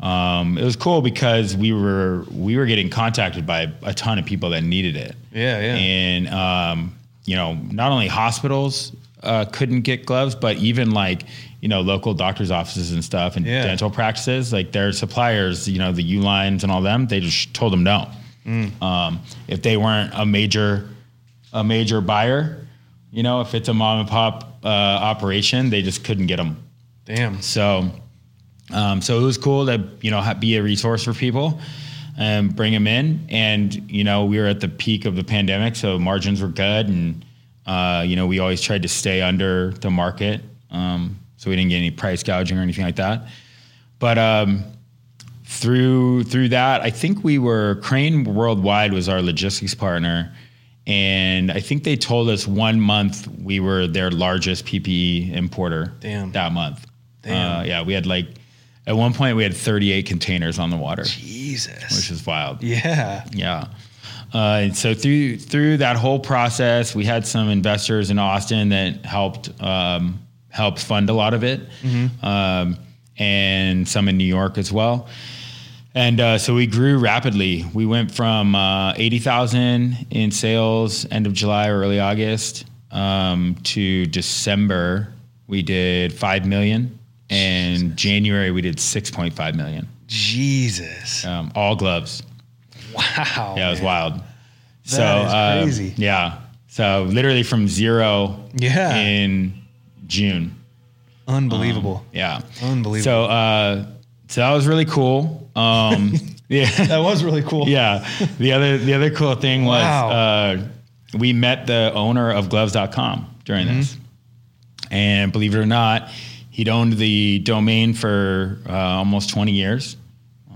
Um, it was cool because we were we were getting contacted by a ton of people that needed it. Yeah, yeah. And um, you know, not only hospitals uh, couldn't get gloves, but even like you know local doctors' offices and stuff and Yeah. dental practices, like their suppliers, you know, the Ulines and all them, they just told them no. Mm. Um, if they weren't a major a major buyer, you know, if it's a mom and pop uh, operation, they just couldn't get them. Damn. So, um, so it was cool to you know be a resource for people and bring them in. And you know we were at the peak of the pandemic, so margins were good, and uh, you know we always tried to stay under the market, um, so we didn't get any price gouging or anything like that. But um, through through that, I think we were Crane Worldwide was our logistics partner. And I think they told us one month we were their largest PPE importer. Damn. That month. Damn. Uh, yeah, we had like at one point we had 38 containers on the water, Jesus. which is wild. yeah. Yeah. Uh, and so through through that whole process, we had some investors in Austin that helped um, help fund a lot of it, um, and some in New York as well. And uh, so we grew rapidly. We went from uh, eighty thousand in sales end of July or early August um, to December. We did five million, and January we did six point five million. Jesus. Um, all gloves. Wow. Yeah, it was man. wild. so That is uh, crazy. Yeah. So literally from zero Yeah. in June. Unbelievable. Yeah. Unbelievable. So uh, so that was really cool. Um, yeah. that was really cool. yeah. The other the other cool thing was Wow. uh, we met the owner of gloves.com during Mm-hmm. this. And believe it or not, he'd owned the domain for uh, almost 20 years.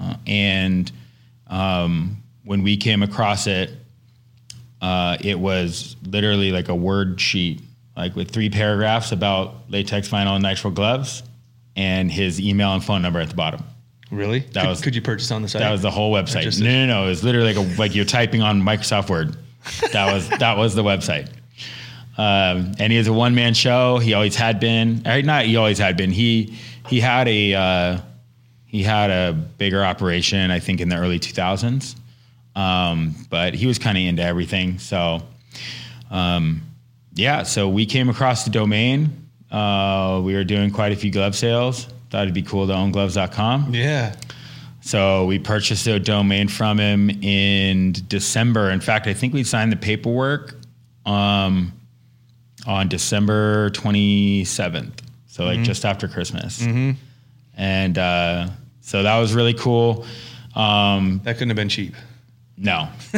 Uh, and um, when we came across it, uh, it was literally like a word sheet, like with three paragraphs about latex vinyl and nitrile gloves and his email and phone number at the bottom. Really? That could, was- could you purchase on the site? That was the whole website. no, no, no. It was literally like a, like you're typing on Microsoft Word. That was that was the website. Um, and he was a one man show. He always had been. Not. He always had been. He he had a uh, he had a bigger operation. I think in the early 2000s. Um, but he was kind of into everything. So um, yeah. So we came across the domain. Uh, we were doing quite a few glove sales. Thought it'd be cool to own gloves.com. yeah. So we purchased a domain from him in December. In fact, I think we signed the paperwork um, on December 27th. So like just after Christmas. And uh, so that was really cool. Um, That couldn't have been cheap. No,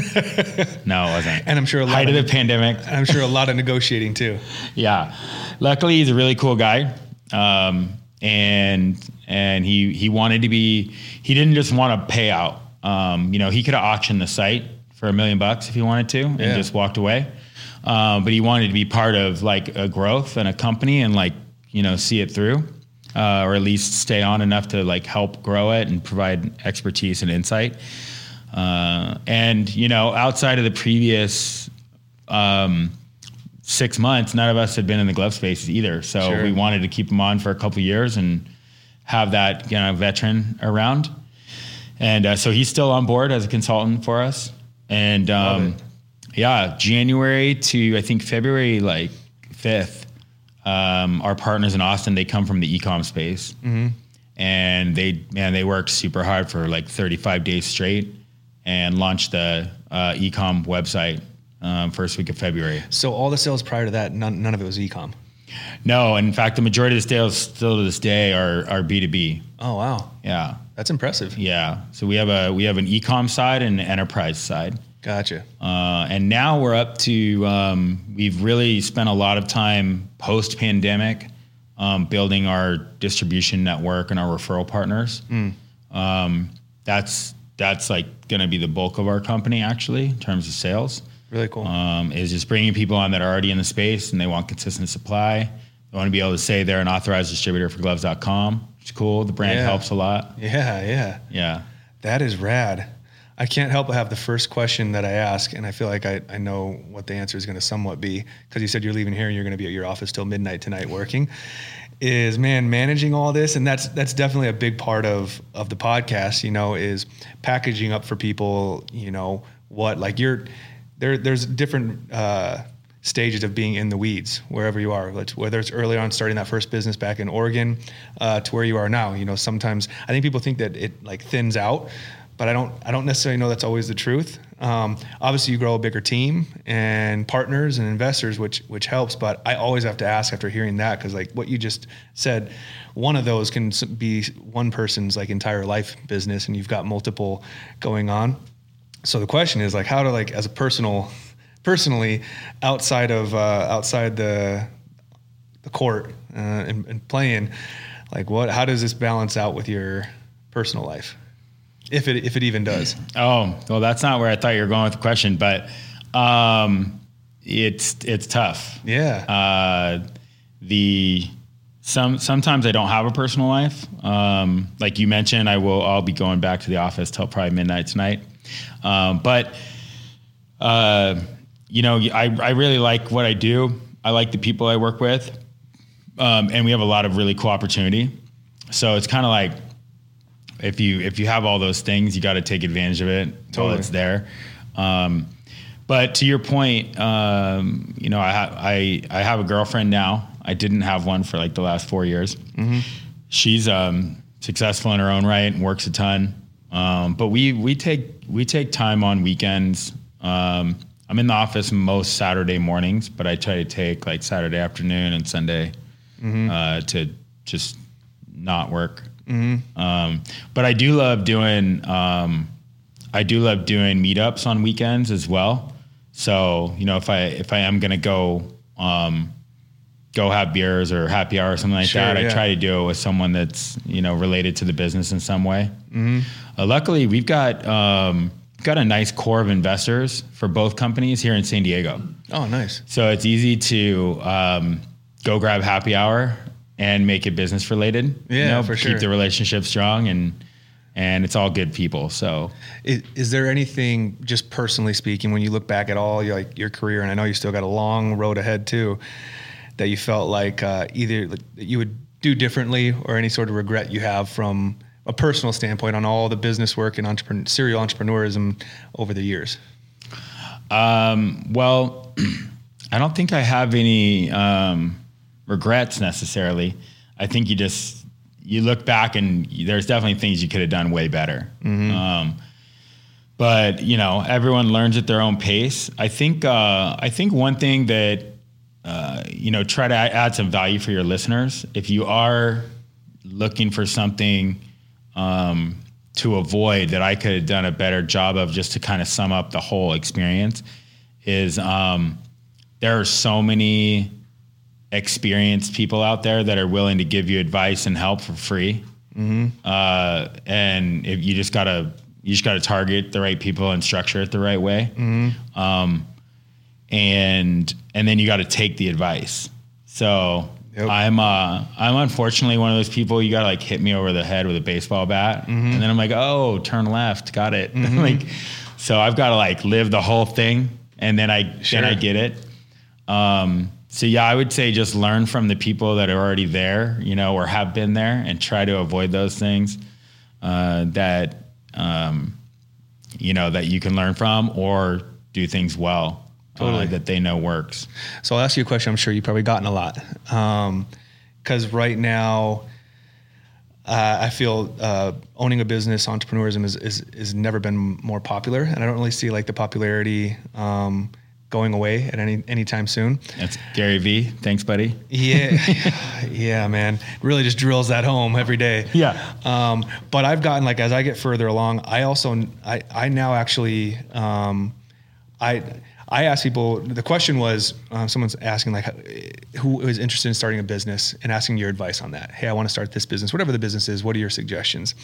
no, it wasn't. And I'm sure a lot height of of the pandemic. I'm sure a lot of negotiating too. yeah. Luckily, he's a really cool guy, um, and and he he wanted to be. He didn't just want to pay out. Um, you know, he could have auctioned the site for a million bucks if he wanted to, and Yeah. just walked away. Um, but he wanted to be part of like a growth and a company, and like you know see it through, uh, or at least stay on enough to like help grow it and provide expertise and insight. Uh, and you know, outside of the previous um, six months, none of us had been in the glove space either. So Sure. we wanted to keep him on for a couple of years and have that you know veteran around. And uh, so he's still on board as a consultant for us. And um, yeah, January to I think February like fifth, um, our partners in Austin they come from the ecom space, and they man they worked super hard for like 35 days straight and launched the uh, ecom website um, first week of February. So all the sales prior to that, none, none of it was ecom. No, in fact, the majority of the sales still to this day are are B two B. Oh wow, Yeah, that's impressive. yeah. So we have a we have an ecom side and an enterprise side. Gotcha. Uh, and now we're up to um, we've really spent a lot of time post pandemic um, building our distribution network and our referral partners. Um, that's that's like going to be the bulk of our company actually in terms of sales. Really cool. Um, is just bringing people on that are already in the space and they want consistent supply. They want to be able to say they're an authorized distributor for gloves.com, is cool. The brand Yeah. helps a lot. yeah, yeah. Yeah. That is rad. I can't help but have the first question that I ask, and I feel like I, I know what the answer is going to somewhat be because you said you're leaving here and you're going to be at your office till midnight tonight working. Is man managing all this, and that's that's definitely a big part of of the podcast. You know, is packaging up for people. You know what, like you're there. There's different. Uh, stages of being in the weeds wherever you are whether it's early on starting that first business back in oregon uh, to where you are now you know sometimes i think people think that it like thins out but I don't I don't necessarily know that's always the truth. Um, obviously, you grow a bigger team and partners and investors, which which helps. But I always have to ask after hearing that because like what you just said, one of those can be one person's like entire life business, and you've got multiple going on. So the question is like how to like as a personal personally outside of uh, outside the the court uh, and, and playing like what how does this balance out with your personal life if it if it even does. Oh, well, that's not where I thought you were going with the question, but um, it's it's tough. Yeah. Uh, the some sometimes I don't have a personal life. Um, like you mentioned, I will. I'll be going back to the office till probably midnight tonight. Um, but uh, you know, I I really like what I do. I like the people I work with, um, and we have a lot of really cool opportunity. So it's kind of like if you if you have all those things, you got to take advantage of it totally. while it's there. Um, but to your point, um, you know, I, ha- I I have a girlfriend now. I didn't have one for like the last four years. Mm-hmm. She's um, successful in her own right and works a ton. Um, but we we take we take time on weekends. Um, I'm in the office most Saturday mornings, but I try to take like Saturday afternoon and Sunday mm-hmm. uh, to just not work. Mm-hmm. Um, but I do love doing um, I do love doing meetups on weekends as well. So you know if I if I am gonna go um, go have beers or happy hour or something like sure, that, yeah. I try to do it with someone that's you know related to the business in some way. Mm-hmm. Uh, luckily, we've got um, got a nice core of investors for both companies here in San Diego. Oh, nice. So it's easy to um, go grab happy hour and make it business related. Yeah, you know, for keep sure. Keep the relationship strong and and it's all good people. So, is, is, there anything, just personally speaking, when you look back at all your, like your career, and I know you still got a long road ahead too, that you felt like uh, either that you would do differently, or any sort of regret you have from a personal standpoint on all the business work and entrepreneur, serial entrepreneurism over the years? Um, well, I don't think I have any. Um, regrets necessarily. I think you just you look back and there's definitely things you could have done way better. Mm-hmm. Um, but you know, everyone learns at their own pace. I think uh, I think one thing that uh, you know try to add some value for your listeners. If you are looking for something um, to avoid that I could have done a better job of, just to kind of sum up the whole experience, is um, there are so many experienced people out there that are willing to give you advice and help for free. Mm-hmm. Uh, and if you just gotta you just gotta target the right people and structure it the right way. Mm-hmm. Um, and and then you got to take the advice. So yep. I'm uh, I'm unfortunately one of those people you gotta like hit me over the head with a baseball bat, mm-hmm. and then I'm like, oh, turn left, got it. Mm-hmm. like, so I've got to like live the whole thing, and then I sure. then I get it. Um, so yeah, I would say just learn from the people that are already there, you know, or have been there, and try to avoid those things uh, that um, you know that you can learn from, or do things well uh, totally. uh, that they know works. So I'll ask you a question. I'm sure you've probably gotten a lot because um, right now. Uh, I feel uh, owning a business, entrepreneurism is, is is never been more popular, and I don't really see like the popularity um, going away at any anytime soon. That's Gary Vee Thanks, buddy. Yeah, yeah, man. Really just drills that home every day. Yeah. Um, but I've gotten like as I get further along, I also I I now actually um, I. I ask people. The question was, um, someone's asking like, who is interested in starting a business and asking your advice on that. Hey, I want to start this business, whatever the business is. What are your suggestions?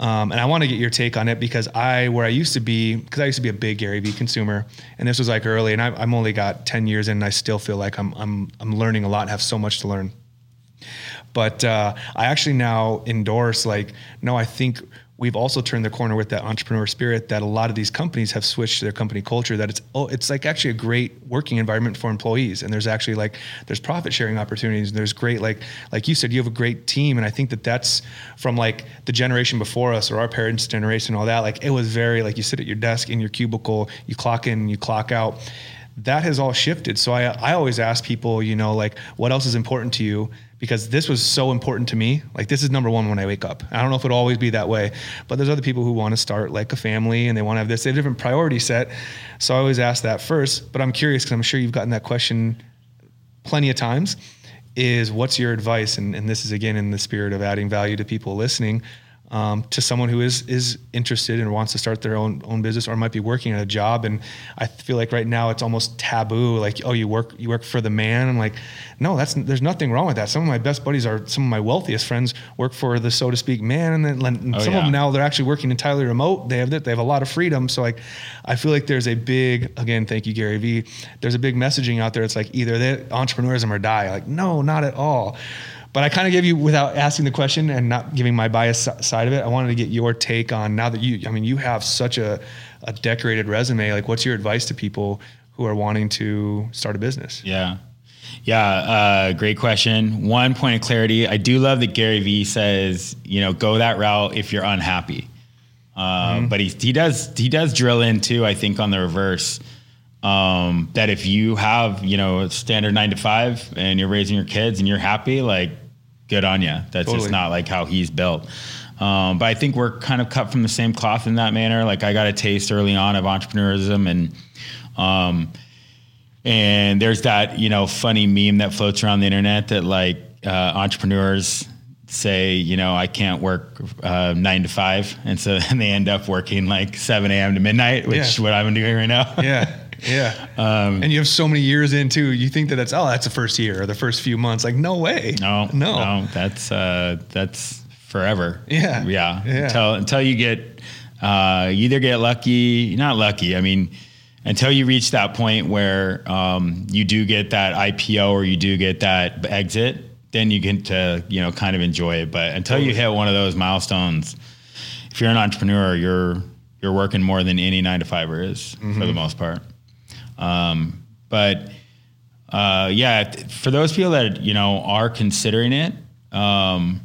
Um, and I want to get your take on it because I, where I used to be, because I used to be a big Gary Vee consumer, and this was like early, and I, I'm only got 10 years in, and I still feel like I'm, I'm, I'm learning a lot and have so much to learn. But uh, I actually now endorse like, no, I think we've also turned the corner with that entrepreneur spirit that a lot of these companies have switched their company culture that it's oh it's like actually a great working environment for employees. And there's actually like there's profit sharing opportunities and there's great like like you said you have a great team. And I think that that's from like the generation before us or our parents generation and all that like it was very like you sit at your desk in your cubicle you clock in you clock out. That has all shifted. So I I always ask people you know like what else is important to you because this was so important to me. Like this is number one when I wake up. I don't know if it'll always be that way, but there's other people who want to start like a family and they want to have this. They have a different priority set. So I always ask that first. But I'm curious because I'm sure you've gotten that question plenty of times. Is what's your advice? And, and this is again in the spirit of adding value to people listening um, to someone who is is interested and wants to start their own own business or might be working at a job. And I feel like right now it's almost taboo. Like, oh, you work you work for the man. I'm like, no, that's there's nothing wrong with that. Some of my best buddies are some of my wealthiest friends work for the so to speak man, and then and Oh, some yeah. of them now they're actually working entirely remote. They have that they have a lot of freedom. So like, I feel like there's a big again, thank you Gary Vee. There's a big messaging out there. It's like either they entrepreneurism or die. Like, no, not at all. But I kind of gave you without asking the question and not giving my bias side of it. I wanted to get your take on now that you, I mean, you have such a, a decorated resume. Like, what's your advice to people who are wanting to start a business? Yeah. Yeah, uh, great question. One point of clarity: I do love that Gary Vee says, you know, go that route if you're unhappy. Uh, But he he does he does drill in too. I think on the reverse um, that if you have you know a standard nine to five and you're raising your kids and you're happy, like good on you. That's Totally. just not like how he's built. Um, but I think we're kind of cut from the same cloth in that manner. Like I got a taste early on of entrepreneurism and. Um, and there's that, you know, funny meme that floats around the internet that like uh, entrepreneurs say, you know, I can't work uh, nine to five. And so then they end up working like 7 a.m. to midnight, which is what I'm doing right now. Yeah. Yeah. Um, and you have so many years in too. You think that that's, oh, that's the first year or the first few months. Like, no way. No, No. no, that's, uh, that's forever. Yeah. Yeah. Yeah. Until, until you get, uh, you either get lucky, not lucky. I mean, until you reach that point where um, you do get that IPO or you do get that exit, then you get to you know kind of enjoy it. But until you hit one of those milestones, if you're an entrepreneur, you're you're working more than any nine to fiver is for the most part. Um, but uh, yeah, for those people that you know are considering it, um,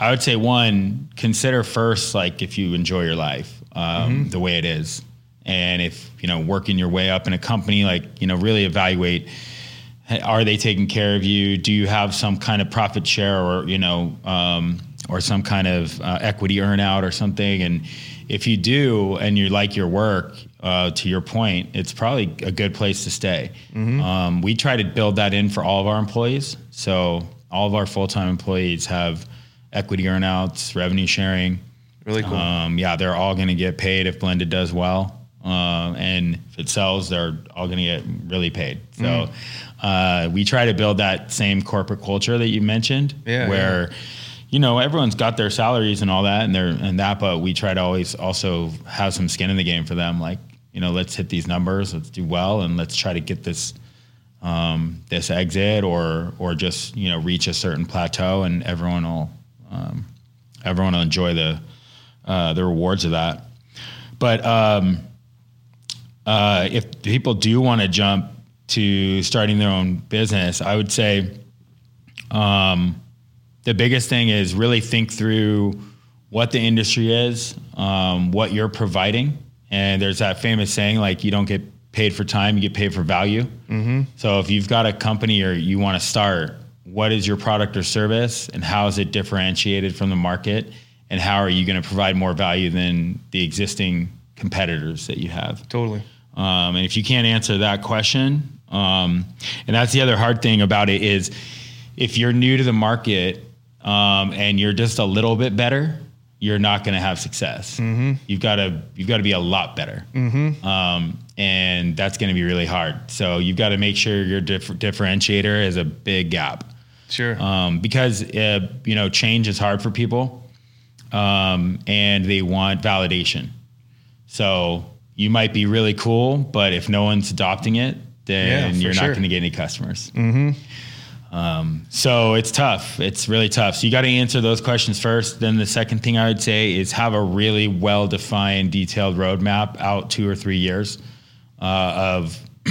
I would say one consider first like if you enjoy your life um, the way it is, and if you know working your way up in a company, like you know really evaluate. Are they taking care of you? Do you have some kind of profit share, or you know, um, or some kind of uh, equity earnout or something? And if you do, and you like your work, uh, to your point, it's probably a good place to stay. Um, we try to build that in for all of our employees. So all of our full-time employees have equity earnouts, revenue sharing. Really cool. Um, yeah, they're all going to get paid if Blended does well. Um, and if it sells, they're all going to get really paid. So Mm. uh, we try to build that same corporate culture that you mentioned, Yeah, where you know everyone's got their salaries and all that, and they're and that, but we try to always also have some skin in the game for them. Like you know, let's hit these numbers, let's do well, and let's try to get this um, this exit or or just you know reach a certain plateau, and everyone will um, everyone will enjoy the uh, the rewards of that. But um, uh, if people do want to jump to starting their own business, I would say um, the biggest thing is really think through what the industry is, um, what you're providing. And there's that famous saying like, you don't get paid for time, you get paid for value. So if you've got a company or you want to start, what is your product or service and how is it differentiated from the market? And how are you going to provide more value than the existing competitors that you have? totally. Um, and if you can't answer that question, um, and that's the other hard thing about it is if you're new to the market um, and you're just a little bit better, you're not going to have success. You've got to you've got to be a lot better, um, and that's going to be really hard. So you've got to make sure your dif- differentiator is a big gap Sure. um, because uh, you know change is hard for people, um, and they want validation. So you might be really cool, but if no one's adopting it, then Yeah, you're not sure. going to get any customers. Um, so it's tough. It's really tough. So you got to answer those questions first. Then the second thing I would say is have a really well defined, detailed roadmap out two or three years uh, of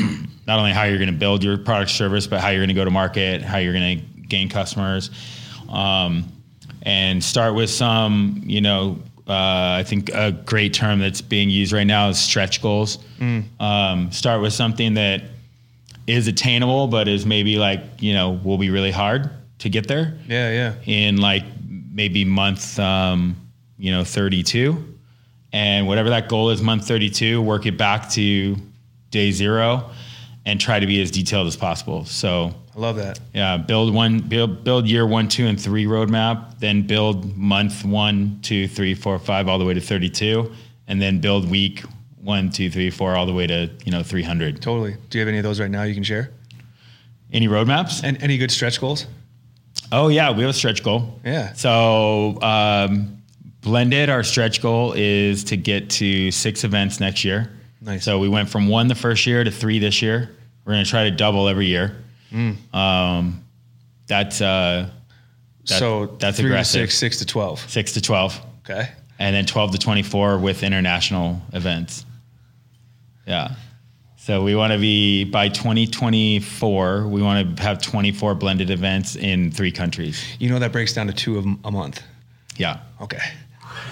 not only how you're going to build your product service, but how you're going to go to market, how you're going to gain customers, um, and start with some, you know, uh, I think a great term that's being used right now is stretch goals. Mm. Um, start with something that is attainable, but is maybe like you know will be really hard to get there. Yeah, yeah. In like maybe month, um, you know, 32, and whatever that goal is, month 32, work it back to day zero, and try to be as detailed as possible. So I love that. Yeah, build one, build build year one, two, and three roadmap. Then build month one, two, three, four, five, all the way to 32, and then build week one, two, three, four, all the way to you know 300. Totally. Do you have any of those right now you can share? Any roadmaps? And any good stretch goals? Oh yeah, we have a stretch goal. Yeah. So um, blended, our stretch goal is to get to six events next year. Nice. So we went from one the first year to three this year. We're going to try to double every year. Mm. Um, that's uh, that, so that's three aggressive. To six, six to twelve. Six to twelve. Okay. And then twelve to twenty-four with international events. Yeah. So we want to be by 2024. We want to have 24 blended events in three countries. You know that breaks down to two of a month. Yeah. Okay.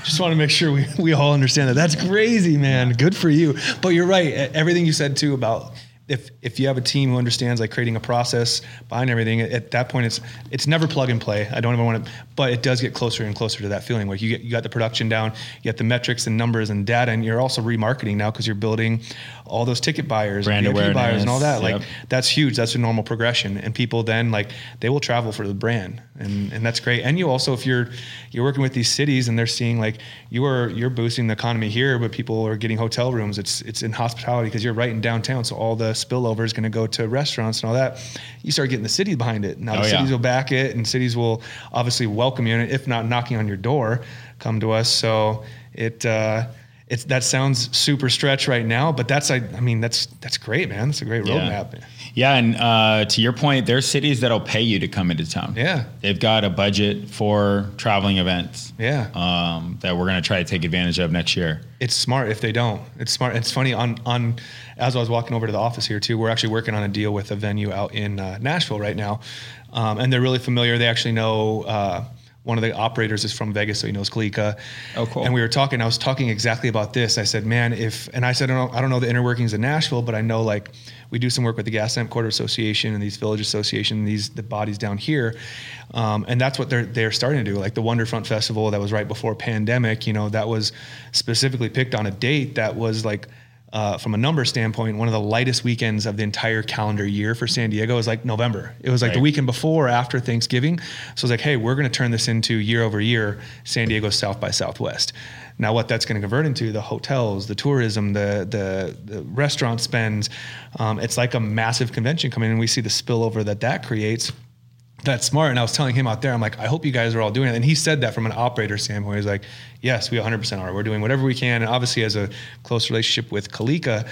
Just want to make sure we, we all understand that. That's crazy, man. Good for you. But you're right. Everything you said too about if if you have a team who understands like creating a process behind everything, at that point it's it's never plug and play. I don't even want to, but it does get closer and closer to that feeling where you get you got the production down, you got the metrics and numbers and data, and you're also remarketing now because you're building all those ticket buyers, brand and awareness, buyers, and all that. Yep. Like that's huge. That's a normal progression, and people then like they will travel for the brand, and and that's great. And you also if you're you're working with these cities and they're seeing like you are you're boosting the economy here, but people are getting hotel rooms. It's it's in hospitality because you're right in downtown, so all the spillover is going to go to restaurants and all that. You start getting the city behind it. Now oh, the cities yeah. will back it, and cities will obviously welcome you, and if not knocking on your door, come to us. So it. Uh, it's that sounds super stretch right now, but that's I, I mean that's that's great, man. That's a great roadmap. Yeah. Yeah, and uh, to your point, there's cities that'll pay you to come into town. Yeah, they've got a budget for traveling events. Yeah, um, that we're going to try to take advantage of next year. It's smart if they don't. It's smart. It's funny on on as I was walking over to the office here too. We're actually working on a deal with a venue out in uh, Nashville right now, um, and they're really familiar. They actually know. Uh, one of the operators is from Vegas, so he knows Kalika. Oh, cool. And we were talking. I was talking exactly about this. I said, "Man, if," and I said, "I don't know, I don't know the inner workings of Nashville, but I know like we do some work with the Gas Gaslamp Quarter Association and these Village Association, these the bodies down here, um, and that's what they're they're starting to do. Like the Wonderfront Festival that was right before pandemic. You know, that was specifically picked on a date that was like uh, from a number standpoint, one of the lightest weekends of the entire calendar year for San Diego is like November. It was like right. the weekend before or after Thanksgiving. So it's like, hey, we're going to turn this into year over year San Diego South by Southwest. Now, what that's going to convert into the hotels, the tourism, the the, the restaurant spends, um, it's like a massive convention coming in. We see the spillover that that creates that's smart. And I was telling him out there, I'm like, I hope you guys are all doing it. And he said that from an operator standpoint. He's like, yes, we 100% are. We're doing whatever we can. And obviously, has a close relationship with Kalika.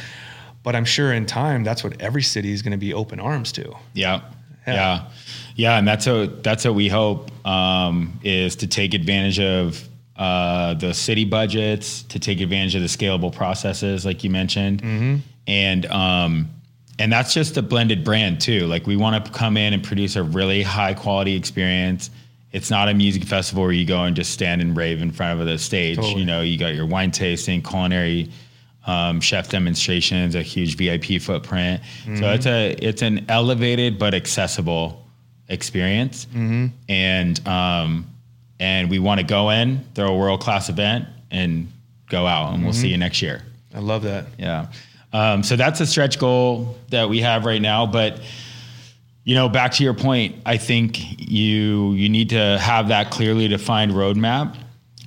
But I'm sure in time, that's what every city is going to be open arms to. Yeah. Yeah. yeah. yeah. And that's what, that's what we hope um, is to take advantage of uh, the city budgets, to take advantage of the scalable processes, like you mentioned. Mm-hmm. And, um, and that's just a blended brand too. Like we want to come in and produce a really high quality experience. It's not a music festival where you go and just stand and rave in front of the stage. Totally. You know, you got your wine tasting, culinary, um, chef demonstrations, a huge VIP footprint. Mm-hmm. So it's a it's an elevated but accessible experience. Mm-hmm. And um, and we want to go in, throw a world class event, and go out. And mm-hmm. we'll see you next year. I love that. Yeah. Um, so that's a stretch goal that we have right now. But you know, back to your point, I think you you need to have that clearly defined roadmap,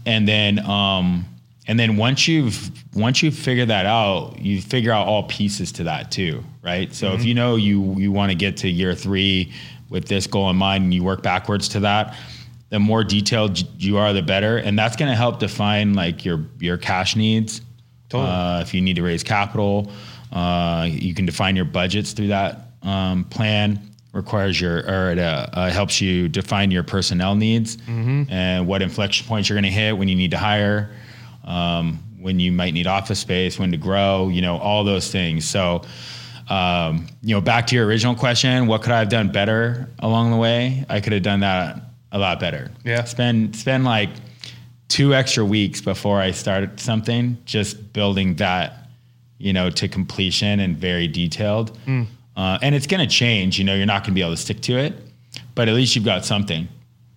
and then um, and then once you've once you figure that out, you figure out all pieces to that too, right? So mm-hmm. if you know you you want to get to year three with this goal in mind, and you work backwards to that, the more detailed you are, the better, and that's going to help define like your your cash needs Totally. Uh, if you need to raise capital, uh, you can define your budgets through that um, plan, requires your or it uh, uh, helps you define your personnel needs and what inflection points you're going to hit when you need to hire, um, when you might need office space, when to grow, you know, all those things. So, um, you know, back to your original question, what could I have done better along the way? I could have done that a lot better. Yeah. Spend spend like two extra weeks before I started something, just building that, you know, to completion and very detailed. Uh, and it's going to change. You know, you're not going to be able to stick to it, but at least you've got something.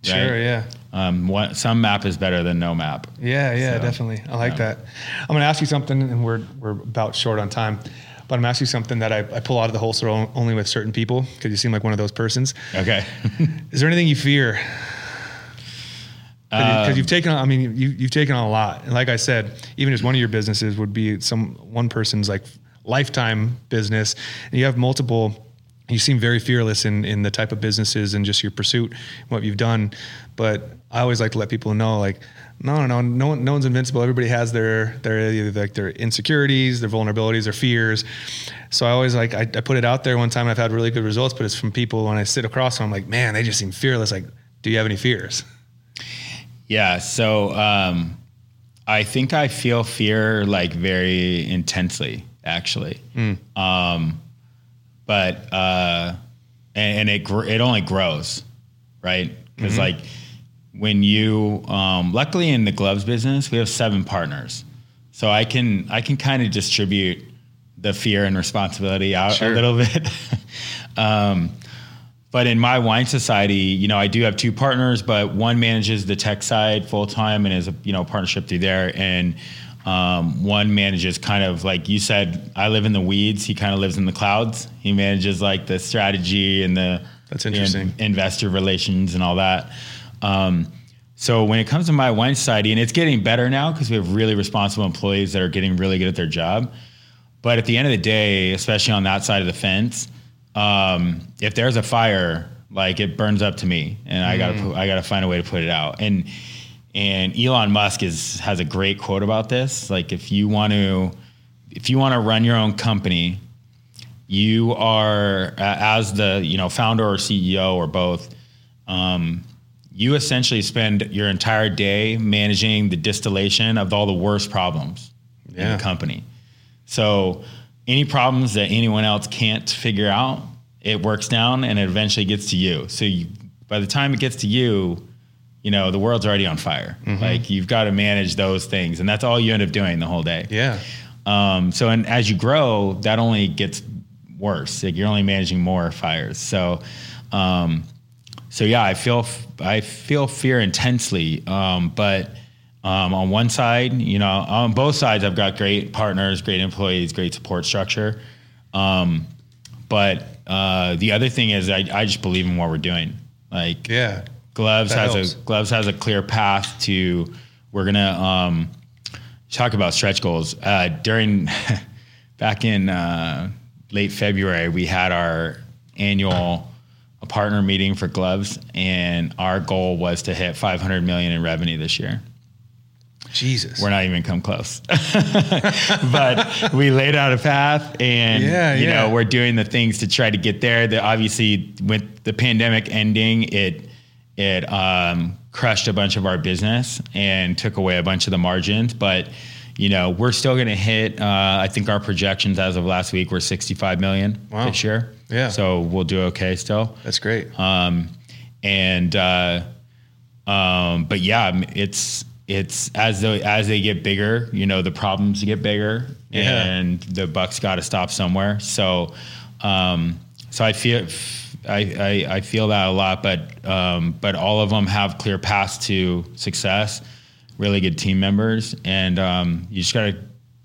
Sure. Yeah. Um, what, some map is better than no map. Yeah, yeah, So, definitely. I like that. I'm going to ask you something, and we're we're about short on time, but I'm asking you something that I, I pull out of the holster on- only with certain people because you seem like one of those persons. Okay. Is there anything you fear? Because Um, you've taken, on, I mean, you, you've taken on a lot, and like I said, even just one of your businesses would be some one person's like lifetime business, and you have multiple. You seem very fearless in in the type of businesses and just your pursuit, what you've done. But I always like to let people know, like, no, no, no, no, one, no one's invincible. Everybody has their their like their insecurities, their vulnerabilities, their fears. So I always like I, I put it out there one time. and I've had really good results, but it's from people when I sit across them. I'm like, man, they just seem fearless. Like, do you have any fears? Yeah. So um, I think I feel fear like very intensely, actually. Um, but uh, and, and it gr- it only grows, right? Because like when you, um, luckily in the gloves business, we have seven partners, so I can I can kind of distribute the fear and responsibility out Sure. a little bit. um, but in my wine society, you know, I do have two partners, but one manages the tech side full time and is a you know partnership through there, and um, one manages kind of like you said. I live in the weeds. He kind of lives in the clouds. He manages like the strategy and the That's interesting. investor relations and all that. Um, so when it comes to my wine society, and it's getting better now because we have really responsible employees that are getting really good at their job. But at the end of the day, especially on that side of the fence, um, if there's a fire, like it burns up to me, and I gotta put, I gotta find a way to put it out. And and Elon Musk is has a great quote about this. Like if you want to if you want to run your own company, you are uh, as the you know founder or CEO or both. Um, you essentially spend your entire day managing the distillation of all the worst problems in the company. So any problems that anyone else can't figure out, it works down and it eventually gets to you. So you, by the time it gets to you, you know the world's already on fire. Like you've got to manage those things, and that's all you end up doing the whole day. Yeah. Um, so, and as you grow, that only gets worse. Like you're only managing more fires. So, um, so yeah, I feel I feel fear intensely. Um, but um, on one side, you know, on both sides, I've got great partners, great employees, great support structure. Um, but uh, the other thing is, I, I just believe in what we're doing. Like, Yeah. Gloves has helps. a Gloves has a clear path to. We're gonna um, talk about stretch goals uh, during back in uh, late February. We had our annual partner meeting for Gloves, and our goal was to hit 500 million in revenue this year. Jesus. We're not even come close, but we laid out a path, and Yeah, you yeah. know we're doing the things to try to get there. That obviously, with the pandemic ending, it it um, crushed a bunch of our business and took away a bunch of the margins. But you know we're still going to hit. Uh, I think our projections as of last week were 65 million Wow. this year. Yeah. so we'll do okay still. That's great. Um, and uh, um, but yeah, it's it's as the as they get bigger, you know, the problems get bigger, Yeah. and the buck's got to stop somewhere. So, um, so I feel I, I I feel that a lot, but um, but all of them have clear paths to success, really good team members, and um, you just got to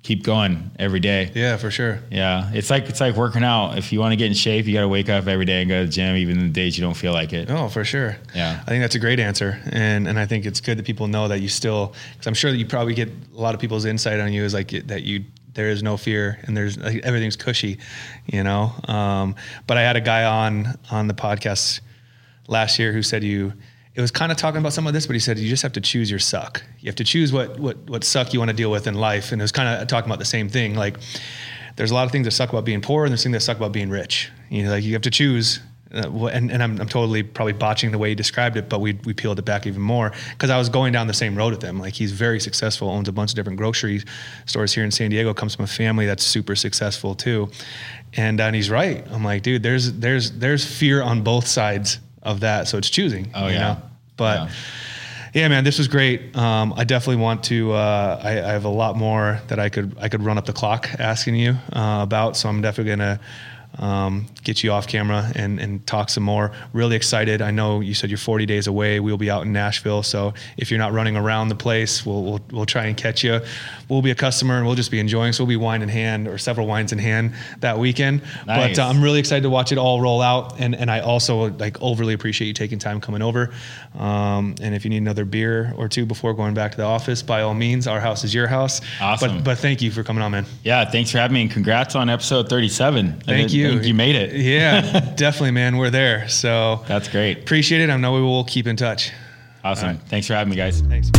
keep going every day. yeah, for sure. Yeah, it's like it's like working out. If you want to get in shape, you got to wake up every day and go to the gym, even in the days you don't feel like it. Oh, for sure. Yeah. I think that's a great answer, and and I think it's good that people know that you still, because I'm sure that you probably get a lot of people's insight on you is like that you there is no fear and there's like, everything's cushy, you know. Um, but I had a guy on on the podcast last year who said you. It was kind of talking about some of this, but he said you just have to choose your suck. You have to choose what what what suck you want to deal with in life, and it was kind of talking about the same thing. Like, there's a lot of things that suck about being poor, and there's things that suck about being rich. You know, like you have to choose uh, and, and I'm, I'm totally probably botching the way he described it, but we, we peeled it back even more because I was going down the same road with him. Like he's very successful, owns a bunch of different grocery stores here in San Diego, comes from a family that's super successful too. And, uh, and he's right. I'm like, dude, there's, there's, there's fear on both sides of that. So it's choosing. Oh yeah. Know? But yeah. yeah. man, this was great. Um, I definitely want to. Uh, I, I, have a lot more that I could I could run up the clock asking you uh, about. So I'm definitely gonna um, get you off camera and, and talk some more. Really excited. I know you said you're 40 days away. We'll be out in Nashville. So if you're not running around the place, we'll, we'll, we'll try and catch you. We'll be a customer and we'll just be enjoying. So we'll be wine in hand or several wines in hand that weekend. Nice. But uh, I'm really excited to watch it all roll out. And, and I also like overly appreciate you taking time coming over. Um, and if you need another beer or two before going back to the office, by all means, our house is your house. Awesome. But, but thank you for coming on, man. Yeah. Thanks for having me and congrats on episode 37. Thank you. You made it. Yeah, definitely, man. We're there. So that's great. Appreciate it. I know we will keep in touch. Awesome. Right. Thanks for having me, guys. Thanks.